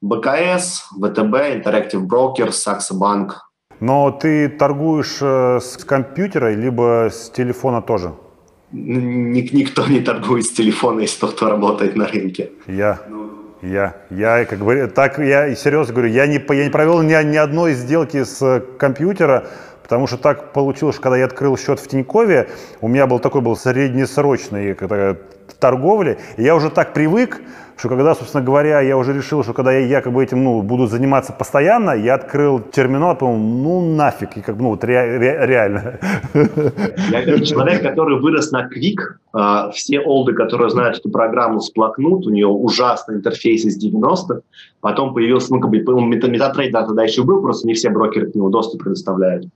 БКС, ВТБ, Interactive Brokers, Saxo Bank. Но ты торгуешь э, с компьютера либо с телефона тоже? Ник никто не торгует с телефона, если тот, кто работает на рынке. Я. Я, я, как бы, так, я серьезно говорю, я не, я не провел ни, ни одной сделки с компьютера, Потому что так получилось, что когда я открыл счет в Тинькове, у меня был такой был среднесрочный торговли, и я уже так привык, что когда, собственно говоря, я уже решил, что когда я якобы этим ну, буду заниматься постоянно, я открыл терминал, подумал, ну нафиг, и как ну вот ре, ре, реально. Я человек, который вырос на Квик, а, все олды, которые знают эту программу, сплакнут, у нее ужасный интерфейс из 90-х, потом появился, ну как бы, метатрейдер тогда еще был, просто не все брокеры к нему доступ предоставляют.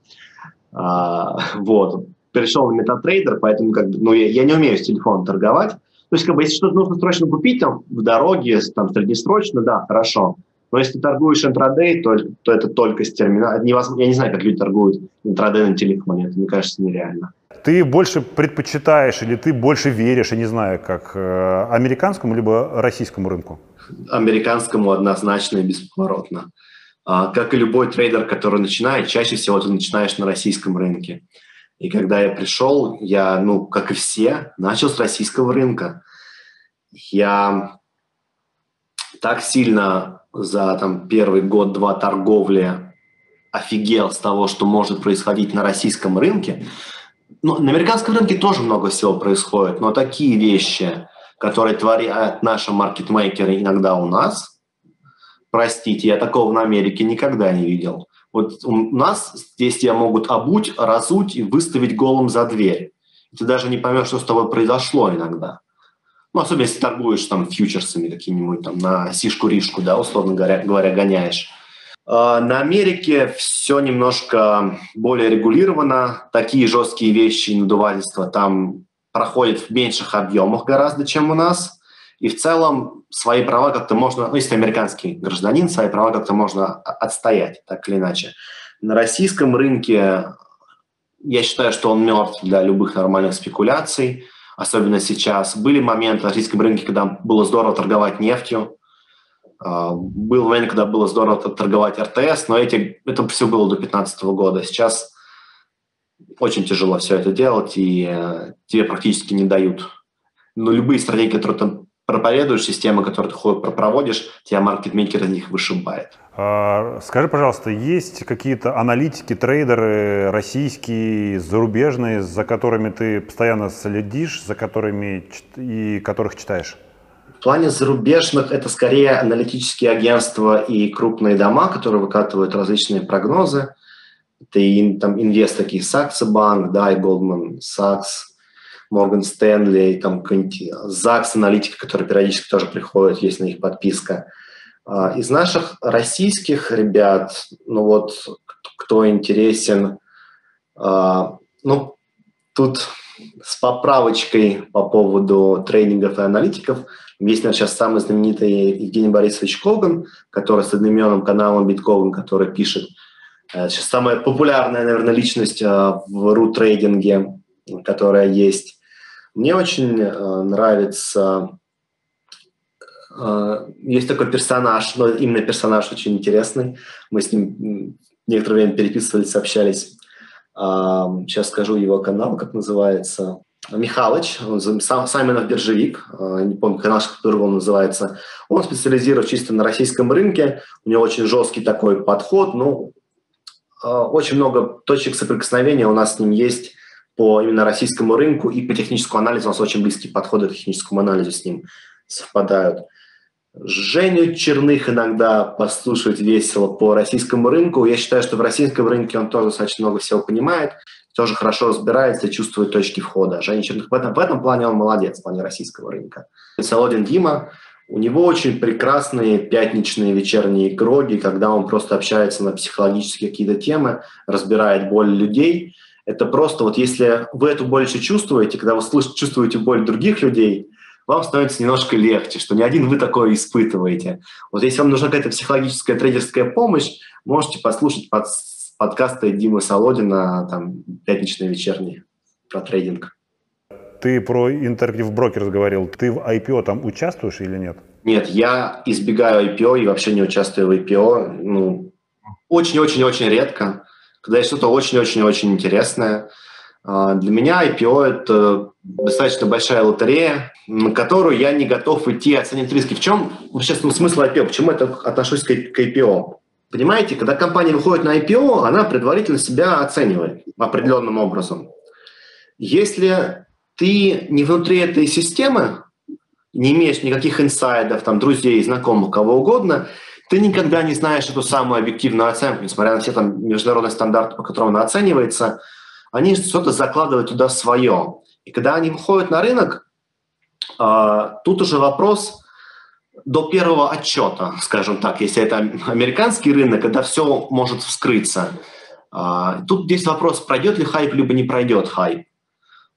А, вот. Перешел на MetaTrader, поэтому как бы, ну, я, я не умею с телефона торговать. То есть, как бы, если что-то нужно срочно купить там в дороге, там, среднесрочно, да, хорошо. Но если ты торгуешь интрадей, то, то это только с терминала. Я не знаю, как люди торгуют интрадей на телефоне. Это, мне кажется, нереально. Ты больше предпочитаешь или ты больше веришь, я не знаю, как э, американскому либо российскому рынку? Американскому однозначно и бесповоротно. А, как и любой трейдер, который начинает, чаще всего ты начинаешь на российском рынке. И когда я пришел, я, ну, как и все, начал с российского рынка. Я так сильно за там, первый год-два торговли офигел с того, что может происходить на российском рынке. Ну, на американском рынке тоже много всего происходит, но такие вещи, которые творят наши маркетмейкеры иногда у нас – Простите, я такого на Америке никогда не видел. Вот у нас здесь тебя могут обуть, разуть и выставить голым за дверь. И ты даже не поймешь, что с тобой произошло иногда. Ну, особенно если торгуешь там фьючерсами какими-нибудь там на сишку-ришку, да, условно говоря, говоря гоняешь. А, на Америке все немножко более регулировано. Такие жесткие вещи и надувательства там проходят в меньших объемах гораздо, чем у нас. И в целом свои права как-то можно, ну, если американский гражданин, свои права как-то можно отстоять, так или иначе. На российском рынке я считаю, что он мертв для любых нормальных спекуляций, особенно сейчас. Были моменты на российском рынке, когда было здорово торговать нефтью, а, был момент, когда было здорово торговать РТС, но эти, это все было до 2015 года. Сейчас очень тяжело все это делать, и э, тебе практически не дают. Но любые стратегии, которые там проповедуешь, системы, которые ты проводишь, тебя маркетмейкер из них вышибает. А, скажи, пожалуйста, есть какие-то аналитики, трейдеры российские, зарубежные, за которыми ты постоянно следишь, за которыми и которых читаешь? В плане зарубежных это скорее аналитические агентства и крупные дома, которые выкатывают различные прогнозы. Это и там инвест такие Saxo Bank, да, и Goldman Sachs, Морган Стэнли, там ЗАГС аналитика, который периодически тоже приходит, есть на них подписка. А, из наших российских ребят, ну вот, кто интересен, а, ну, тут с поправочкой по поводу тренингов и аналитиков. Есть, наверное, сейчас самый знаменитый Евгений Борисович Коган, который с одноименным каналом Биткоган, который пишет. Э, сейчас самая популярная, наверное, личность э, в рут-трейдинге, которая есть. Мне очень э, нравится... Э, есть такой персонаж, но именно персонаж очень интересный. Мы с ним некоторое время переписывались, общались. Э, сейчас скажу его канал, как называется. Михалыч, Саймонов Биржевик, э, не помню, канал, который он называется. Он специализирует чисто на российском рынке. У него очень жесткий такой подход. Ну, э, очень много точек соприкосновения у нас с ним есть по именно российскому рынку и по техническому анализу у нас очень близкие подходы к техническому анализу с ним совпадают. Женю Черных иногда послушать весело по российскому рынку. Я считаю, что в российском рынке он тоже достаточно много всего понимает, тоже хорошо разбирается чувствует точки входа. Женя Черных в этом, в этом плане он молодец, в плане российского рынка. Солодин Дима, у него очень прекрасные пятничные вечерние кроги, когда он просто общается на психологические какие-то темы, разбирает боль людей – это просто вот если вы эту боль еще чувствуете, когда вы слышите, чувствуете боль других людей, вам становится немножко легче, что не один вы такое испытываете. Вот если вам нужна какая-то психологическая трейдерская помощь, можете послушать под, подкасты Димы Солодина, там, пятничные вечерние, про трейдинг. ты про Interactive Brokers говорил. Ты в IPO там участвуешь или нет? Нет, я избегаю IPO и вообще не участвую в IPO. Ну, очень-очень-очень редко, когда есть что-то очень-очень-очень интересное. А, для меня IPO – это достаточно большая лотерея, на которую я не готов идти оценить риски. В чем вообще смысл IPO? Почему я так отношусь к IPO? Понимаете, когда компания выходит на IPO, она предварительно себя оценивает определенным образом. Если ты не внутри этой системы, не имеешь никаких инсайдов, там, друзей, знакомых, кого угодно, ты никогда не знаешь эту самую объективную оценку, несмотря на все там международные стандарты, по которым она оценивается, они что-то закладывают туда свое. И когда они выходят на рынок, а, тут уже вопрос до первого отчета, скажем так, если это американский рынок, когда все может вскрыться. А, тут здесь вопрос, пройдет ли хайп, либо не пройдет хайп.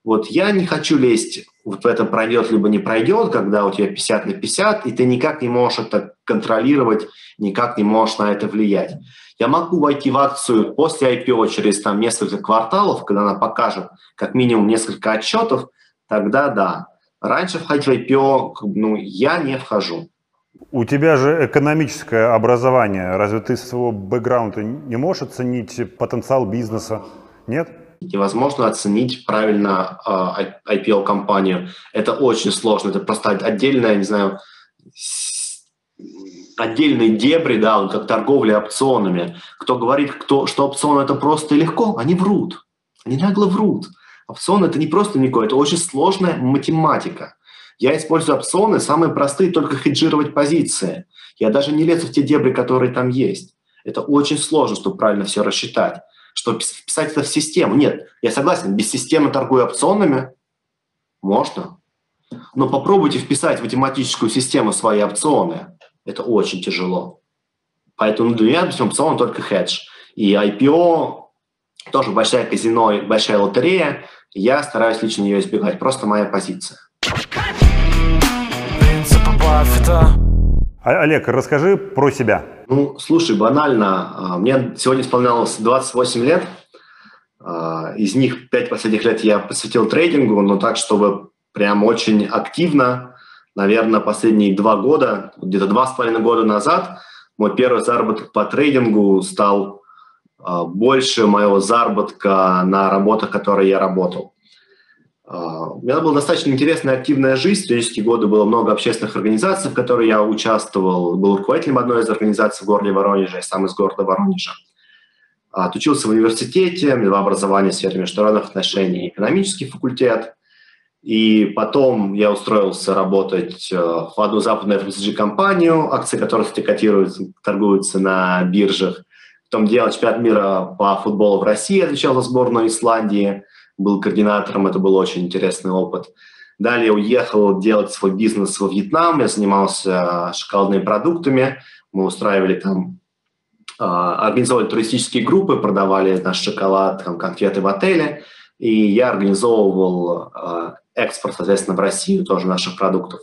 Вот я не хочу лезть вот в это пройдет, либо не пройдет, когда у тебя 50 на 50, и ты никак не можешь это контролировать, никак не можешь на это влиять. Я могу войти в акцию после IPO через там, несколько кварталов, когда она покажет как минимум несколько отчетов, тогда да. Раньше входить в IPO ну, я не вхожу. У тебя же экономическое образование. Разве ты своего бэкграунда не можешь оценить потенциал бизнеса? Нет? Невозможно оценить правильно IPO-компанию. Это очень сложно. Это просто отдельная, не знаю, отдельные дебри, да, как торговля опционами. Кто говорит, кто, что опцион это просто и легко, они врут. Они нагло врут. Опцион это не просто никакое, это очень сложная математика. Я использую опционы самые простые, только хеджировать позиции. Я даже не лезу в те дебри, которые там есть. Это очень сложно, чтобы правильно все рассчитать что вписать это в систему. Нет, я согласен, без системы торгую опционами можно. Но попробуйте вписать в математическую систему свои опционы. Это очень тяжело. Поэтому для меня, допустим, опцион только хедж. И IPO тоже большая казино, большая лотерея. Я стараюсь лично ее избегать. Просто моя позиция. Олег, расскажи про себя. Ну, слушай, банально. А, мне сегодня исполнялось 28 лет. А, из них 5 последних лет я посвятил трейдингу, но так, чтобы прям очень активно. Наверное, последние два года, где-то два с половиной года назад, мой первый заработок по трейдингу стал а, больше моего заработка на работах, которые я работал. А, у меня была достаточно интересная активная жизнь. В студенческие годы было много общественных организаций, в которых я участвовал. Был руководителем одной из организаций в городе Воронеже, я сам из города Воронежа. Отучился в университете, два образования в сфере международных отношений, экономический факультет. И потом я устроился работать э, в одну западную FMCG-компанию, акции которых котируются, торгуются на биржах. Потом делал чемпионат мира по футболу в России, отвечал за сборную Исландии – был координатором, это был очень интересный опыт. Далее уехал делать свой бизнес во Вьетнам, я занимался шоколадными продуктами, мы устраивали там, а, организовывали туристические группы, продавали наш шоколад, там, конфеты в отеле, и я организовывал а, экспорт, соответственно, в Россию тоже наших продуктов.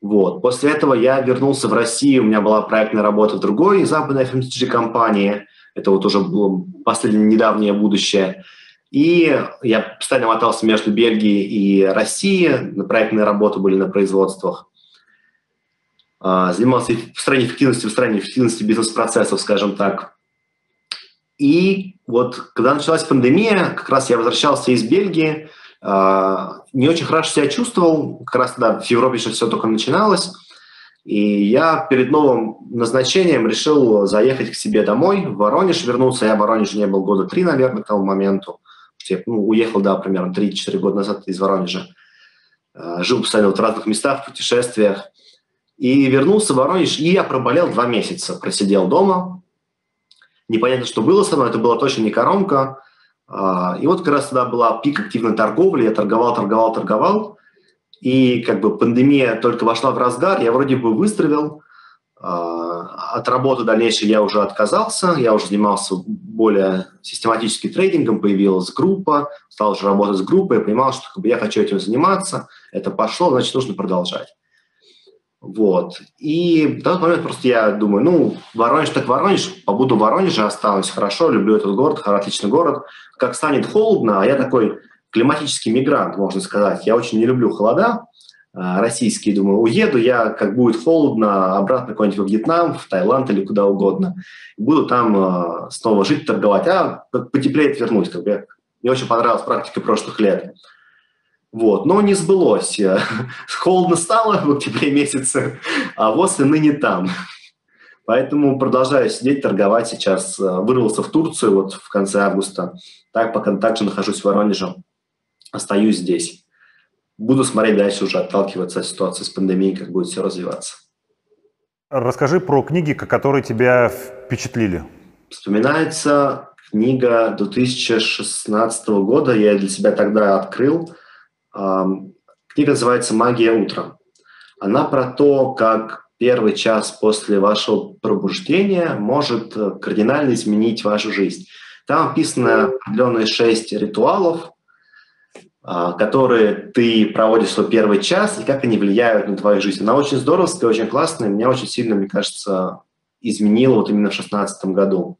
Вот. После этого я вернулся в Россию, у меня была проектная работа в другой западной FMCG-компании, это вот уже было последнее недавнее будущее – и я постоянно мотался между Бельгией и Россией, проектные работы были на производствах. А, занимался в стране эффективности, в стране эффективности бизнес-процессов, скажем так. И вот когда началась пандемия, как раз я возвращался из Бельгии, а, не очень хорошо себя чувствовал, как раз тогда в Европе еще все только начиналось. И я перед новым назначением решил заехать к себе домой, в Воронеж вернуться. Я в Воронеже не был года три, наверное, к тому моменту. Ну, уехал, да, примерно 3-4 года назад из Воронежа. Э, жил постоянно в разных местах, в путешествиях. И вернулся в Воронеж, и я проболел два месяца. Просидел дома. Непонятно, что было со мной, это была точно не коронка. Э, и вот как раз тогда была пик активной торговли. Я торговал, торговал, торговал. И как бы пандемия только вошла в разгар. Я вроде бы выстрелил. Э, от работы дальнейшей я уже отказался, я уже занимался более систематически трейдингом, появилась группа, стал уже работать с группой, понимал, что как бы, я хочу этим заниматься, это пошло, значит, нужно продолжать. Вот. И в тот момент просто я думаю, ну, Воронеж так Воронеж, побуду в Воронеже, останусь хорошо, люблю этот город, отличный город. Как станет холодно, а я такой климатический мигрант, можно сказать. Я очень не люблю холода российские. Думаю, уеду я, как будет холодно, обратно какой-нибудь во Вьетнам, в Таиланд или куда угодно. Буду там э, снова жить, торговать. А потеплеет, вернусь. Как бы. Мне очень понравилась практика прошлых лет. Вот. Но не сбылось. Холодно стало в октябре месяце, а вот и ныне там. Поэтому продолжаю сидеть, торговать сейчас. Вырвался в Турцию вот в конце августа. Так, пока также нахожусь в Воронеже. Остаюсь здесь. Буду смотреть дальше уже, отталкиваться от ситуации с пандемией, как будет все развиваться. Расскажи про книги, которые тебя впечатлили. Вспоминается книга 2016 года. Я для себя тогда открыл. Книга называется «Магия утра». Она про то, как первый час после вашего пробуждения может кардинально изменить вашу жизнь. Там описаны определенные шесть ритуалов, которые ты проводишь свой первый час, и как они влияют на твою жизнь. Она очень здоровская, очень классная, меня очень сильно, мне кажется, изменила вот именно в 2016 году.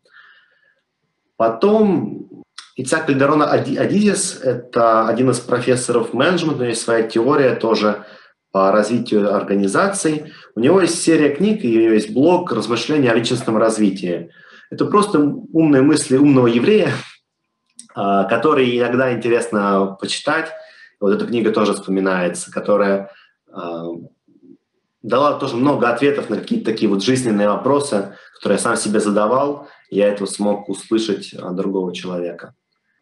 Потом Ицак Кальдерона Адизис – это один из профессоров менеджмента, у него есть своя теория тоже по развитию организаций. У него есть серия книг, и у него есть блог «Размышления о личностном развитии». Это просто умные мысли умного еврея, а, который иногда интересно почитать. Вот эта книга тоже вспоминается, которая а, дала тоже много ответов на какие-то такие вот жизненные вопросы, которые я сам себе задавал, и я это смог услышать от другого человека.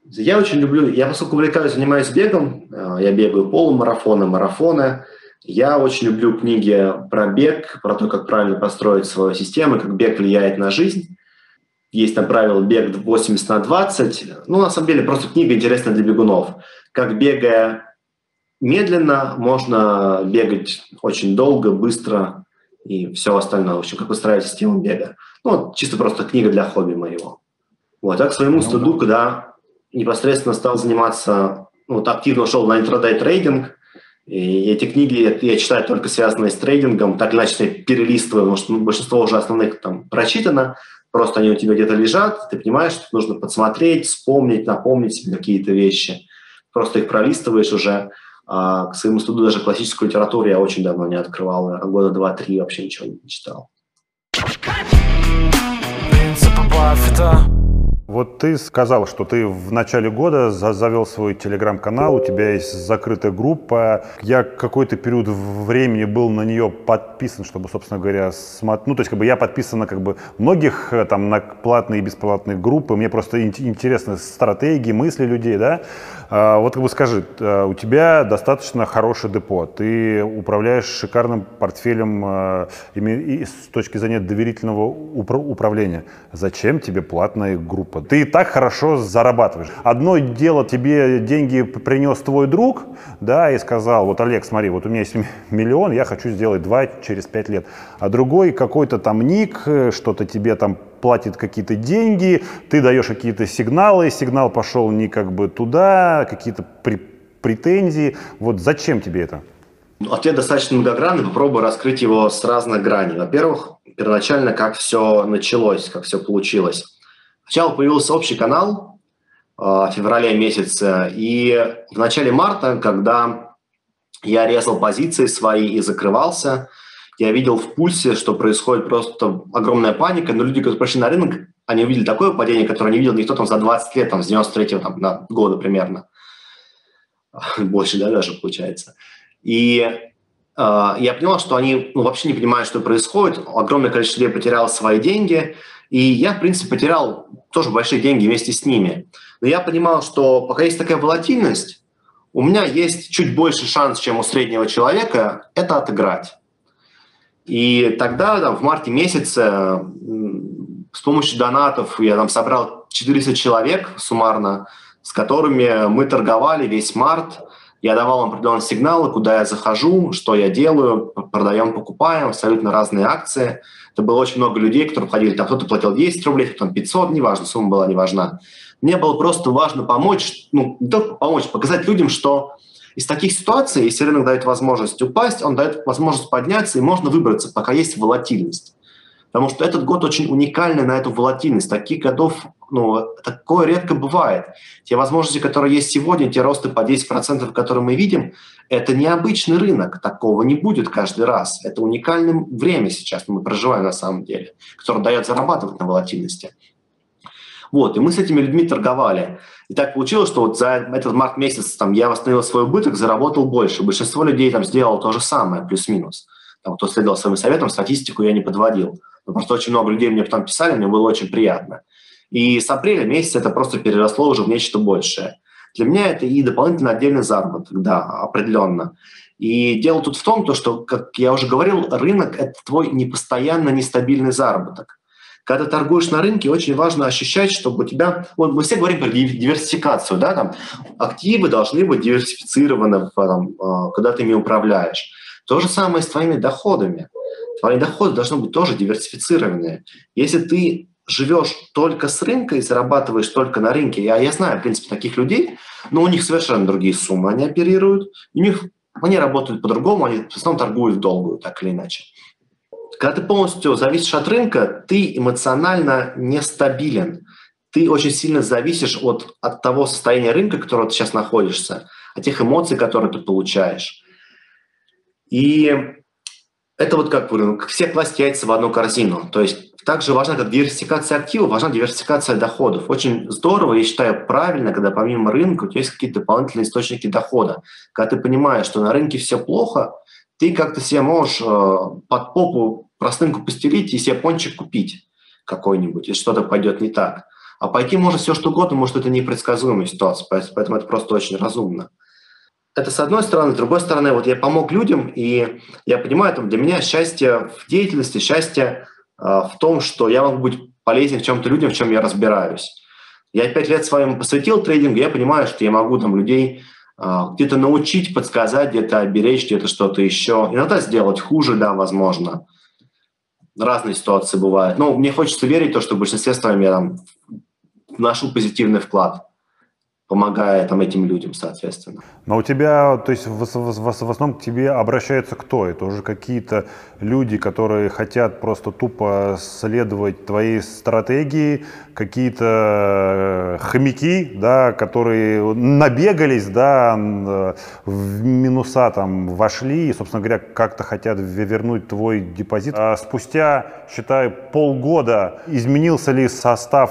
Я очень люблю, я поскольку увлекаюсь, занимаюсь бегом, а, я бегаю полумарафоны, марафоны, я очень люблю книги про бег, про то, как правильно построить свою систему, как бег влияет на жизнь. Есть там правило бег 80 на 20. Ну, на самом деле, просто книга интересная для бегунов. Как бегая медленно, можно бегать очень долго, быстро и все остальное. В общем, как выстраивать систему бега. Ну, чисто просто книга для хобби моего. Вот, так к своему ну стыду, когда непосредственно стал заниматься, ну, вот активно шел на интрадей трейдинг, и эти книги я читаю только связанные с трейдингом, так или иначе перелистываю, потому что большинство уже основных там прочитано, Просто они у тебя где-то лежат, ты понимаешь, что нужно подсмотреть, вспомнить, напомнить себе какие-то вещи. Просто их пролистываешь уже. А к своему студу даже классическую литературу я очень давно не открывал. Года два-три вообще ничего не читал. Принципы Баффета вот ты сказал, что ты в начале года завел свой телеграм-канал, у тебя есть закрытая группа. Я какой-то период времени был на нее подписан, чтобы, собственно говоря, смотреть. Ну, то есть, как бы я подписан на как бы многих э, там на платные и бесплатные группы. Мне просто интересны стратегии, мысли людей, да. А, вот как бы скажи, э, у тебя достаточно хороший депо, ты управляешь шикарным портфелем э, с точки зрения доверительного управления. Зачем тебе платная группа? Ты и так хорошо зарабатываешь. Одно дело, тебе деньги принес твой друг, да, и сказал, вот, Олег, смотри, вот у меня есть миллион, я хочу сделать два через пять лет. А другой какой-то там ник, что-то тебе там платит какие-то деньги, ты даешь какие-то сигналы, сигнал пошел не как бы туда, какие-то при, претензии. Вот зачем тебе это? Ответ достаточно многогранный, попробую раскрыть его с разных граней. Во-первых, первоначально, как все началось, как все получилось. Сначала появился общий канал э, в феврале месяце, и в начале марта, когда я резал позиции свои и закрывался, я видел в пульсе, что происходит просто огромная паника, но люди, которые пришли на рынок, они увидели такое падение, которое не видел никто там за 20 лет, там, с 93 там, на года примерно. Больше, да, даже получается. И я понял, что они ну, вообще не понимают, что происходит. Огромное количество людей потеряло свои деньги – и я, в принципе, потерял тоже большие деньги вместе с ними. Но я понимал, что пока есть такая волатильность, у меня есть чуть больше шанс, чем у среднего человека, это отыграть. И тогда, там, в марте месяце, с помощью донатов я там собрал 400 человек суммарно, с которыми мы торговали весь март. Я давал им определенные сигналы, куда я захожу, что я делаю, продаем, покупаем, абсолютно разные акции – это было очень много людей, которые входили, там кто-то платил 10 рублей, кто-то там 500, неважно, сумма была не важна. Мне было просто важно помочь, ну, не только помочь, показать людям, что из таких ситуаций, если рынок дает возможность упасть, он дает возможность подняться, и можно выбраться, пока есть волатильность. Потому что этот год очень уникальный на эту волатильность. Таких годов, ну, такое редко бывает. Те возможности, которые есть сегодня, те росты по 10%, которые мы видим, это необычный рынок. Такого не будет каждый раз. Это уникальное время сейчас мы проживаем на самом деле, которое дает зарабатывать на волатильности. Вот, и мы с этими людьми торговали. И так получилось, что вот за этот март месяц там, я восстановил свой убыток, заработал больше. Большинство людей там сделало то же самое, плюс-минус. Там, кто следовал своим советам, статистику я не подводил. Просто очень много людей мне потом писали, мне было очень приятно. И с апреля месяца это просто переросло уже в нечто большее. Для меня это и дополнительно отдельный заработок, да, определенно. И дело тут в том, то, что, как я уже говорил, рынок – это твой непостоянно нестабильный заработок. Когда ты торгуешь на рынке, очень важно ощущать, чтобы у тебя... Вот мы все говорим про диверсификацию, да, там активы должны быть диверсифицированы, там, а, когда ты ими управляешь. То же самое с твоими доходами. Твои доходы должны быть тоже диверсифицированные. Если ты живешь только с рынка и зарабатываешь только на рынке, я, я знаю, в принципе, таких людей, но у них совершенно другие суммы они оперируют, у них они работают по-другому, они в основном торгуют в долгую, так или иначе. Когда ты полностью зависишь от рынка, ты эмоционально нестабилен. Ты очень сильно зависишь от, от того состояния рынка, в котором ты сейчас находишься, от тех эмоций, которые ты получаешь. И это вот как все класть яйца в одну корзину. То есть также важна как диверсификация активов, важна диверсификация доходов. Очень здорово, я считаю, правильно, когда помимо рынка у тебя есть какие-то дополнительные источники дохода. Когда ты понимаешь, что на рынке все плохо, ты как-то себе можешь э, под попу простынку постелить и себе пончик купить какой-нибудь, если что-то пойдет не так. А пойти может все что угодно, может это непредсказуемая ситуация, поэтому это просто очень разумно. Это с одной стороны. С другой стороны, вот я помог людям, и я понимаю, там, для меня счастье в деятельности, счастье э, в том, что я могу быть полезен в чем-то людям, в чем я разбираюсь. Я пять лет своим посвятил трейдингу, я понимаю, что я могу там людей э, где-то научить, подсказать, где-то оберечь, где-то что-то еще. Иногда сделать хуже, да, возможно разные ситуации бывают. Но мне хочется верить, то, что в большинстве своем я там вношу позитивный вклад помогая там этим людям, соответственно. Но у тебя, то есть в, в, в, основном к тебе обращаются кто? Это уже какие-то люди, которые хотят просто тупо следовать твоей стратегии, какие-то э, хомяки, да, которые набегались, да, в минуса там вошли и, собственно говоря, как-то хотят вернуть твой депозит. А спустя, считай, полгода изменился ли состав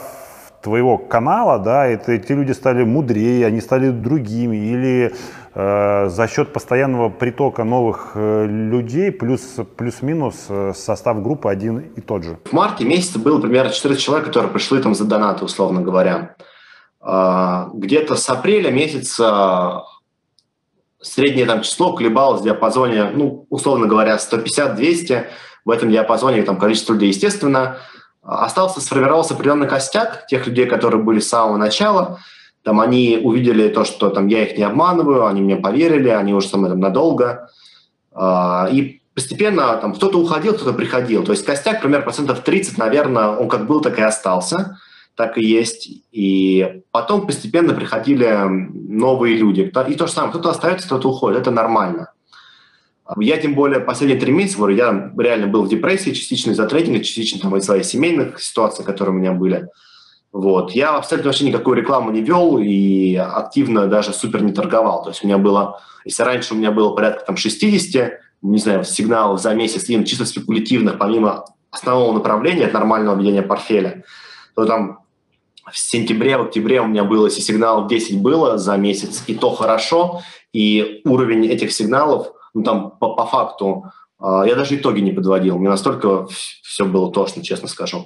твоего канала, да, это эти люди стали мудрее, они стали другими, или э, за счет постоянного притока новых э, людей плюс плюс-минус э, состав группы один и тот же. В марте месяце было примерно 14 человек, которые пришли там за донаты, условно говоря. Э, где-то с апреля месяца среднее там число колебалось в диапазоне, ну, условно говоря, 150-200. В этом диапазоне там количество людей, естественно, остался, сформировался определенный костяк тех людей, которые были с самого начала. Там они увидели то, что там я их не обманываю, они мне поверили, они уже со мной там надолго. А, и постепенно там кто-то уходил, кто-то приходил. То есть костяк, примерно процентов 30, наверное, он как был, так и остался, так и есть. И потом постепенно приходили новые люди. И то же самое, кто-то остается, кто-то уходит. Это нормально. Я тем более последние три месяца, говорю, я реально был в депрессии, частично из-за трейдинга, частично там, из своих семейных ситуаций, которые у меня были. Вот. Я абсолютно вообще никакую рекламу не вел и активно даже супер не торговал. То есть у меня было, если раньше у меня было порядка там 60, не знаю, сигналов за месяц, именно чисто спекулятивных, помимо основного направления, от нормального ведения портфеля, то там в сентябре, в октябре у меня было, если сигналов 10 было за месяц, и то хорошо, и уровень этих сигналов – ну, там, по, по факту, э, я даже итоги не подводил. Мне настолько все было тошно, честно скажу,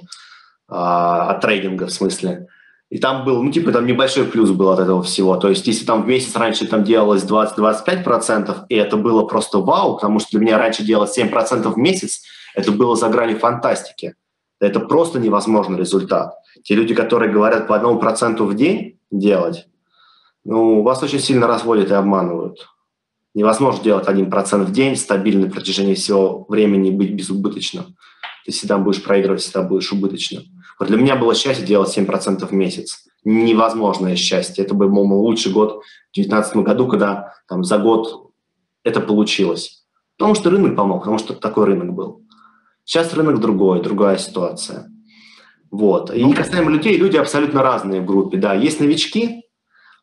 э, от трейдинга в смысле. И там был, ну, типа, там небольшой плюс был от этого всего. То есть, если там в месяц раньше там делалось 20-25%, и это было просто вау, потому что для меня раньше делать 7% в месяц, это было за гранью фантастики. Это просто невозможный результат. Те люди, которые говорят по одному проценту в день делать, ну, вас очень сильно разводят и обманывают. Невозможно делать 1% в день, стабильно на протяжении всего времени быть безубыточным. Ты всегда будешь проигрывать, всегда будешь убыточным. Вот для меня было счастье делать 7% в месяц. Невозможное счастье. Это был мой лучший год в 2019 году, когда там, за год это получилось. Потому что рынок помог, потому что такой рынок был. Сейчас рынок другой, другая ситуация. Вот. И касаемо людей, люди абсолютно разные в группе. Да, есть новички,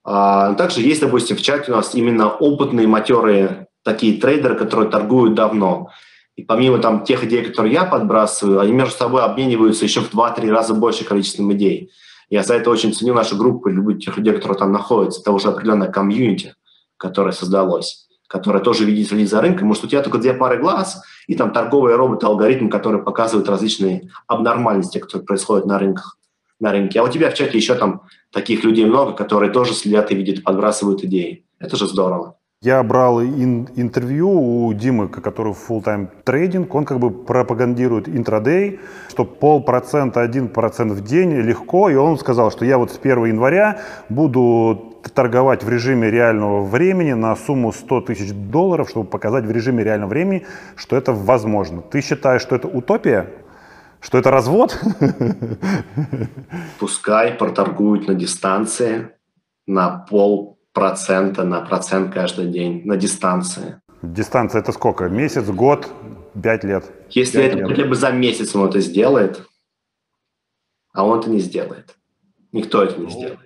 также есть, допустим, в чате у нас именно опытные, матерые такие трейдеры, которые торгуют давно. И помимо там тех идей, которые я подбрасываю, они между собой обмениваются еще в 2-3 раза больше количеством идей. Я за это очень ценю нашу группу, люблю тех людей, которые там находятся. Это уже определенная комьюнити, которое создалось, которое тоже видит, следит за рынком. Может, у тебя только две пары глаз и там торговые роботы, алгоритмы, которые показывают различные абнормальности, которые происходят на рынках. На рынке. А у тебя в чате еще там таких людей много, которые тоже следят и видят, подбрасывают идеи. Это же здорово. Я брал ин- интервью у Димы, который full-time трейдинг, он как бы пропагандирует интрадей, что полпроцента, один процент в день легко, и он сказал, что я вот с 1 января буду торговать в режиме реального времени на сумму 100 тысяч долларов, чтобы показать в режиме реального времени, что это возможно. Ты считаешь, что это утопия? Что это развод? Пускай проторгуют на дистанции на пол процента на процент каждый день на дистанции. Дистанция это сколько? Месяц, год, пять лет? Если 5 это лет. хотя бы за месяц он это сделает, а он это не сделает. Никто это не ну, сделает.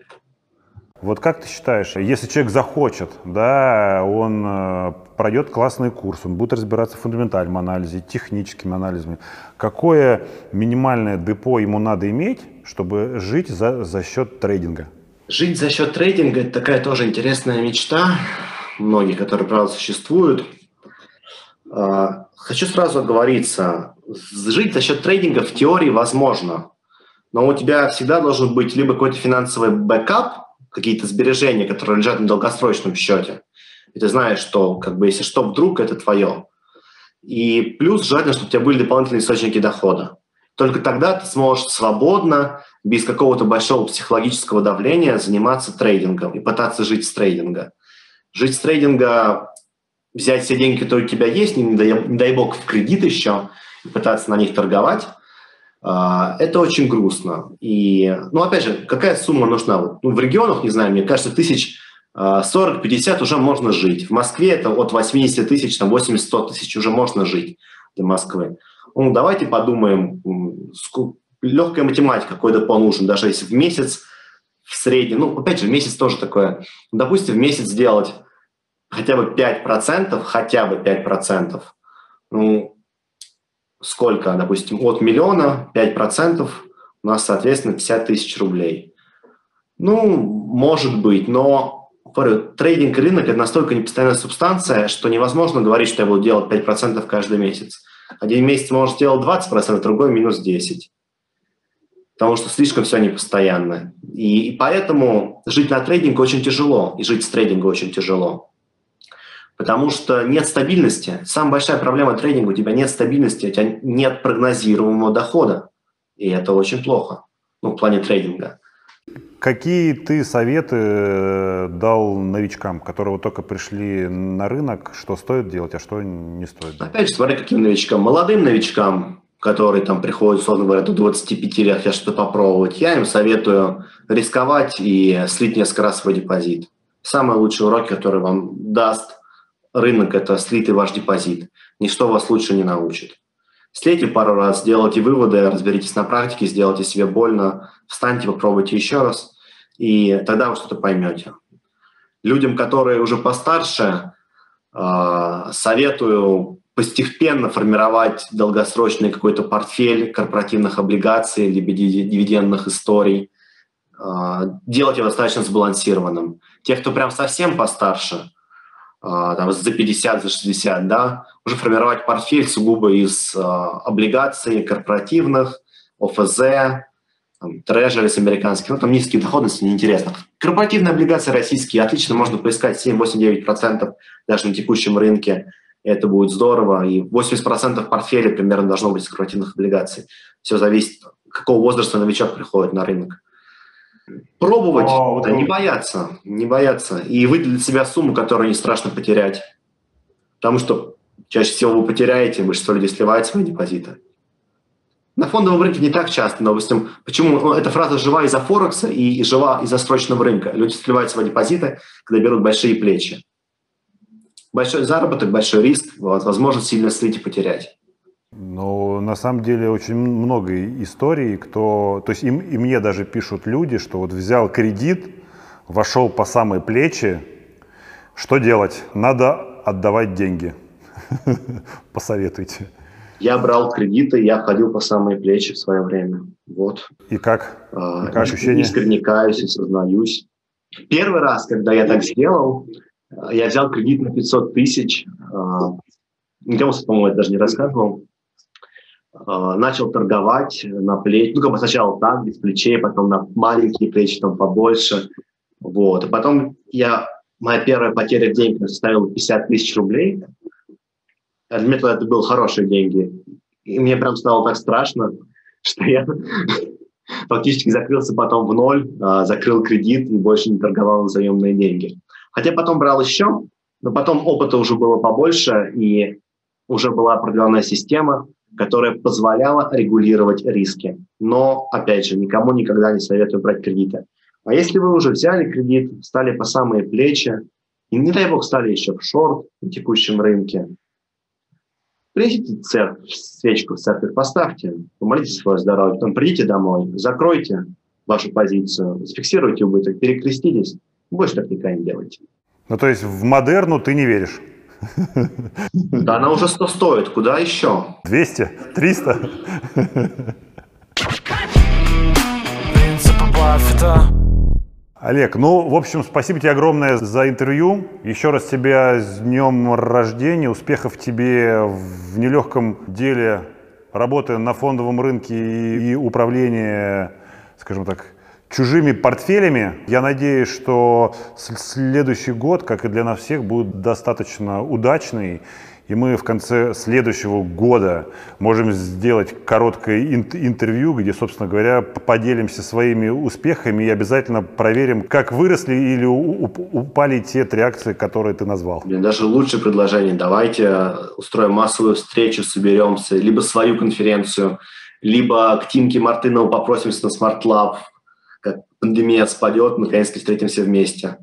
Вот как ты считаешь, если человек захочет, да, он э, пройдет классный курс, он будет разбираться в фундаментальном анализе, техническим анализом, какое минимальное депо ему надо иметь, чтобы жить за, за счет трейдинга? Жить за счет трейдинга – это такая тоже интересная мечта, многие, которые, правда, существуют. А, хочу сразу оговориться, жить за счет трейдинга в теории возможно, но у тебя всегда должен быть либо какой-то финансовый backup, какие-то сбережения, которые лежат на долгосрочном счете, и ты знаешь, что как бы если что, вдруг это твое. И плюс желательно, чтобы у тебя были дополнительные источники дохода. Только тогда ты сможешь свободно, без какого-то большого психологического давления заниматься трейдингом и пытаться жить с трейдинга. Жить с трейдинга, взять все деньги, которые у тебя есть, не дай, не дай бог в кредит еще, и пытаться на них торговать, это очень грустно. И, ну, опять же, какая сумма нужна? Ну, в регионах, не знаю, мне кажется, тысяч 40-50 уже можно жить. В Москве это от 80 тысяч, там 80-100 тысяч уже можно жить для Москвы. Ну, давайте подумаем, легкая математика, какой депо нужен, даже если в месяц в среднем, ну, опять же, месяц тоже такое, допустим, в месяц сделать хотя бы 5%, хотя бы 5%, ну, сколько, допустим, от миллиона 5%, у нас, соответственно, 50 тысяч рублей. Ну, может быть, но трейдинг рынок – это настолько непостоянная субстанция, что невозможно говорить, что я буду делать 5% каждый месяц. Один месяц может сделать 20%, другой минус 10%. Потому что слишком все непостоянно. И, и поэтому жить на трейдинге очень тяжело, и жить с трейдинга очень тяжело. Потому что нет стабильности. Самая большая проблема трейдинга – у тебя нет стабильности, у тебя нет прогнозируемого дохода. И это очень плохо ну, в плане трейдинга. Какие ты советы э, дал новичкам, которые вот только пришли на рынок, что стоит делать, а что не стоит? Опять же, смотри, каким новичкам. Молодым новичкам, которые там приходят, условно говоря, до 25 лет, хотят что-то попробовать, я им советую рисковать и слить несколько раз свой депозит. Самый лучший урок, который вам даст рынок, это слитый ваш депозит. Ничто вас лучше не научит. Слейте пару раз, сделайте выводы, разберитесь на практике, сделайте себе больно, встаньте, попробуйте еще раз – и тогда вы что-то поймете. Людям, которые уже постарше, а, советую постепенно формировать долгосрочный какой-то портфель корпоративных облигаций либо дивидендных историй, а, делать его достаточно сбалансированным. Те, кто прям совсем постарше, там, за 50, за 60, да, уже формировать портфель сугубо из облигаций корпоративных, ОФЗ, там, трежерис американский, ну, там низкие доходности, неинтересно. Корпоративные облигации российские отлично можно поискать 7, 8, 9% даже на текущем рынке. Это будет здорово. И 80% портфеля примерно должно быть из корпоративных облигаций. Все зависит, какого возраста новичок приходит на рынок. Пробовать, О, да, не бояться, не бояться. И выделить себя сумму, которую не страшно потерять. Потому что чаще всего вы потеряете, большинство людей сливает свои депозиты. На фондовом рынке не так часто, но, допустим, почему эта фраза жива из-за Форекса и жива из-за срочного рынка. Люди сливают свои депозиты, когда берут большие плечи. Большой заработок, большой риск, возможность сильно слить и потерять. Но на самом деле очень много историй, кто, то есть и, и мне даже пишут люди, что вот взял кредит, вошел по самые плечи, что делать? Надо отдавать деньги. Посоветуйте. Я брал кредиты, я ходил по самые плечи в свое время. Вот. И как? А, как ощущение? Искренне каюсь и сознаюсь. Первый раз, когда я так сделал, я взял кредит на 500 тысяч. А, никому, по-моему, это даже не рассказывал. А, начал торговать на плечи. Ну, как бы сначала так, без плечей, потом на маленькие плечи, там побольше. Вот. И потом я, моя первая потеря в деньгах составила 50 тысяч рублей. Для это были хорошие деньги. И мне прям стало так страшно, что я фактически закрылся потом в ноль, а, закрыл кредит и больше не торговал на заемные деньги. Хотя потом брал еще, но потом опыта уже было побольше, и уже была определенная система, которая позволяла регулировать риски. Но, опять же, никому никогда не советую брать кредиты. А если вы уже взяли кредит, стали по самые плечи, и не дай бог стали еще в шорт на текущем рынке, принесите церковь, свечку в церковь поставьте, помолитесь свое здоровье, потом придите домой, закройте вашу позицию, зафиксируйте убыток, перекреститесь, больше так никогда не делайте. Ну, то есть в модерну ты не веришь? Да она уже 100 стоит, куда еще? 200? 300? Принципы Баффета Олег, ну, в общем, спасибо тебе огромное за интервью. Еще раз тебя с днем рождения, успехов тебе в нелегком деле работы на фондовом рынке и, и управления, скажем так, чужими портфелями. Я надеюсь, что следующий год, как и для нас всех, будет достаточно удачный. И мы в конце следующего года можем сделать короткое интервью, где, собственно говоря, поделимся своими успехами и обязательно проверим, как выросли или упали те три акции, которые ты назвал. Блин, даже лучшее предложение. Давайте устроим массовую встречу, соберемся, либо свою конференцию, либо к Тимке Мартынову попросимся на Smart Lab, пандемия спадет, наконец-то встретимся вместе.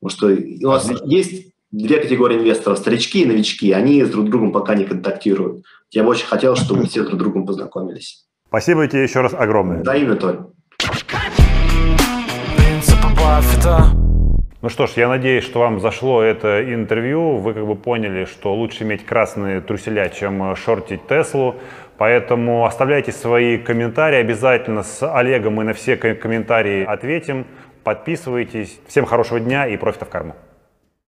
Потому что у нас есть две категории инвесторов, старички и новички, они с друг другом пока не контактируют. Я бы очень хотел, чтобы все друг с другом познакомились. Спасибо тебе еще раз огромное. Взаимно, Толь. Ну что ж, я надеюсь, что вам зашло это интервью. Вы как бы поняли, что лучше иметь красные труселя, чем шортить Теслу. Поэтому оставляйте свои комментарии. Обязательно с Олегом мы на все комментарии ответим. Подписывайтесь. Всем хорошего дня и профита в карму.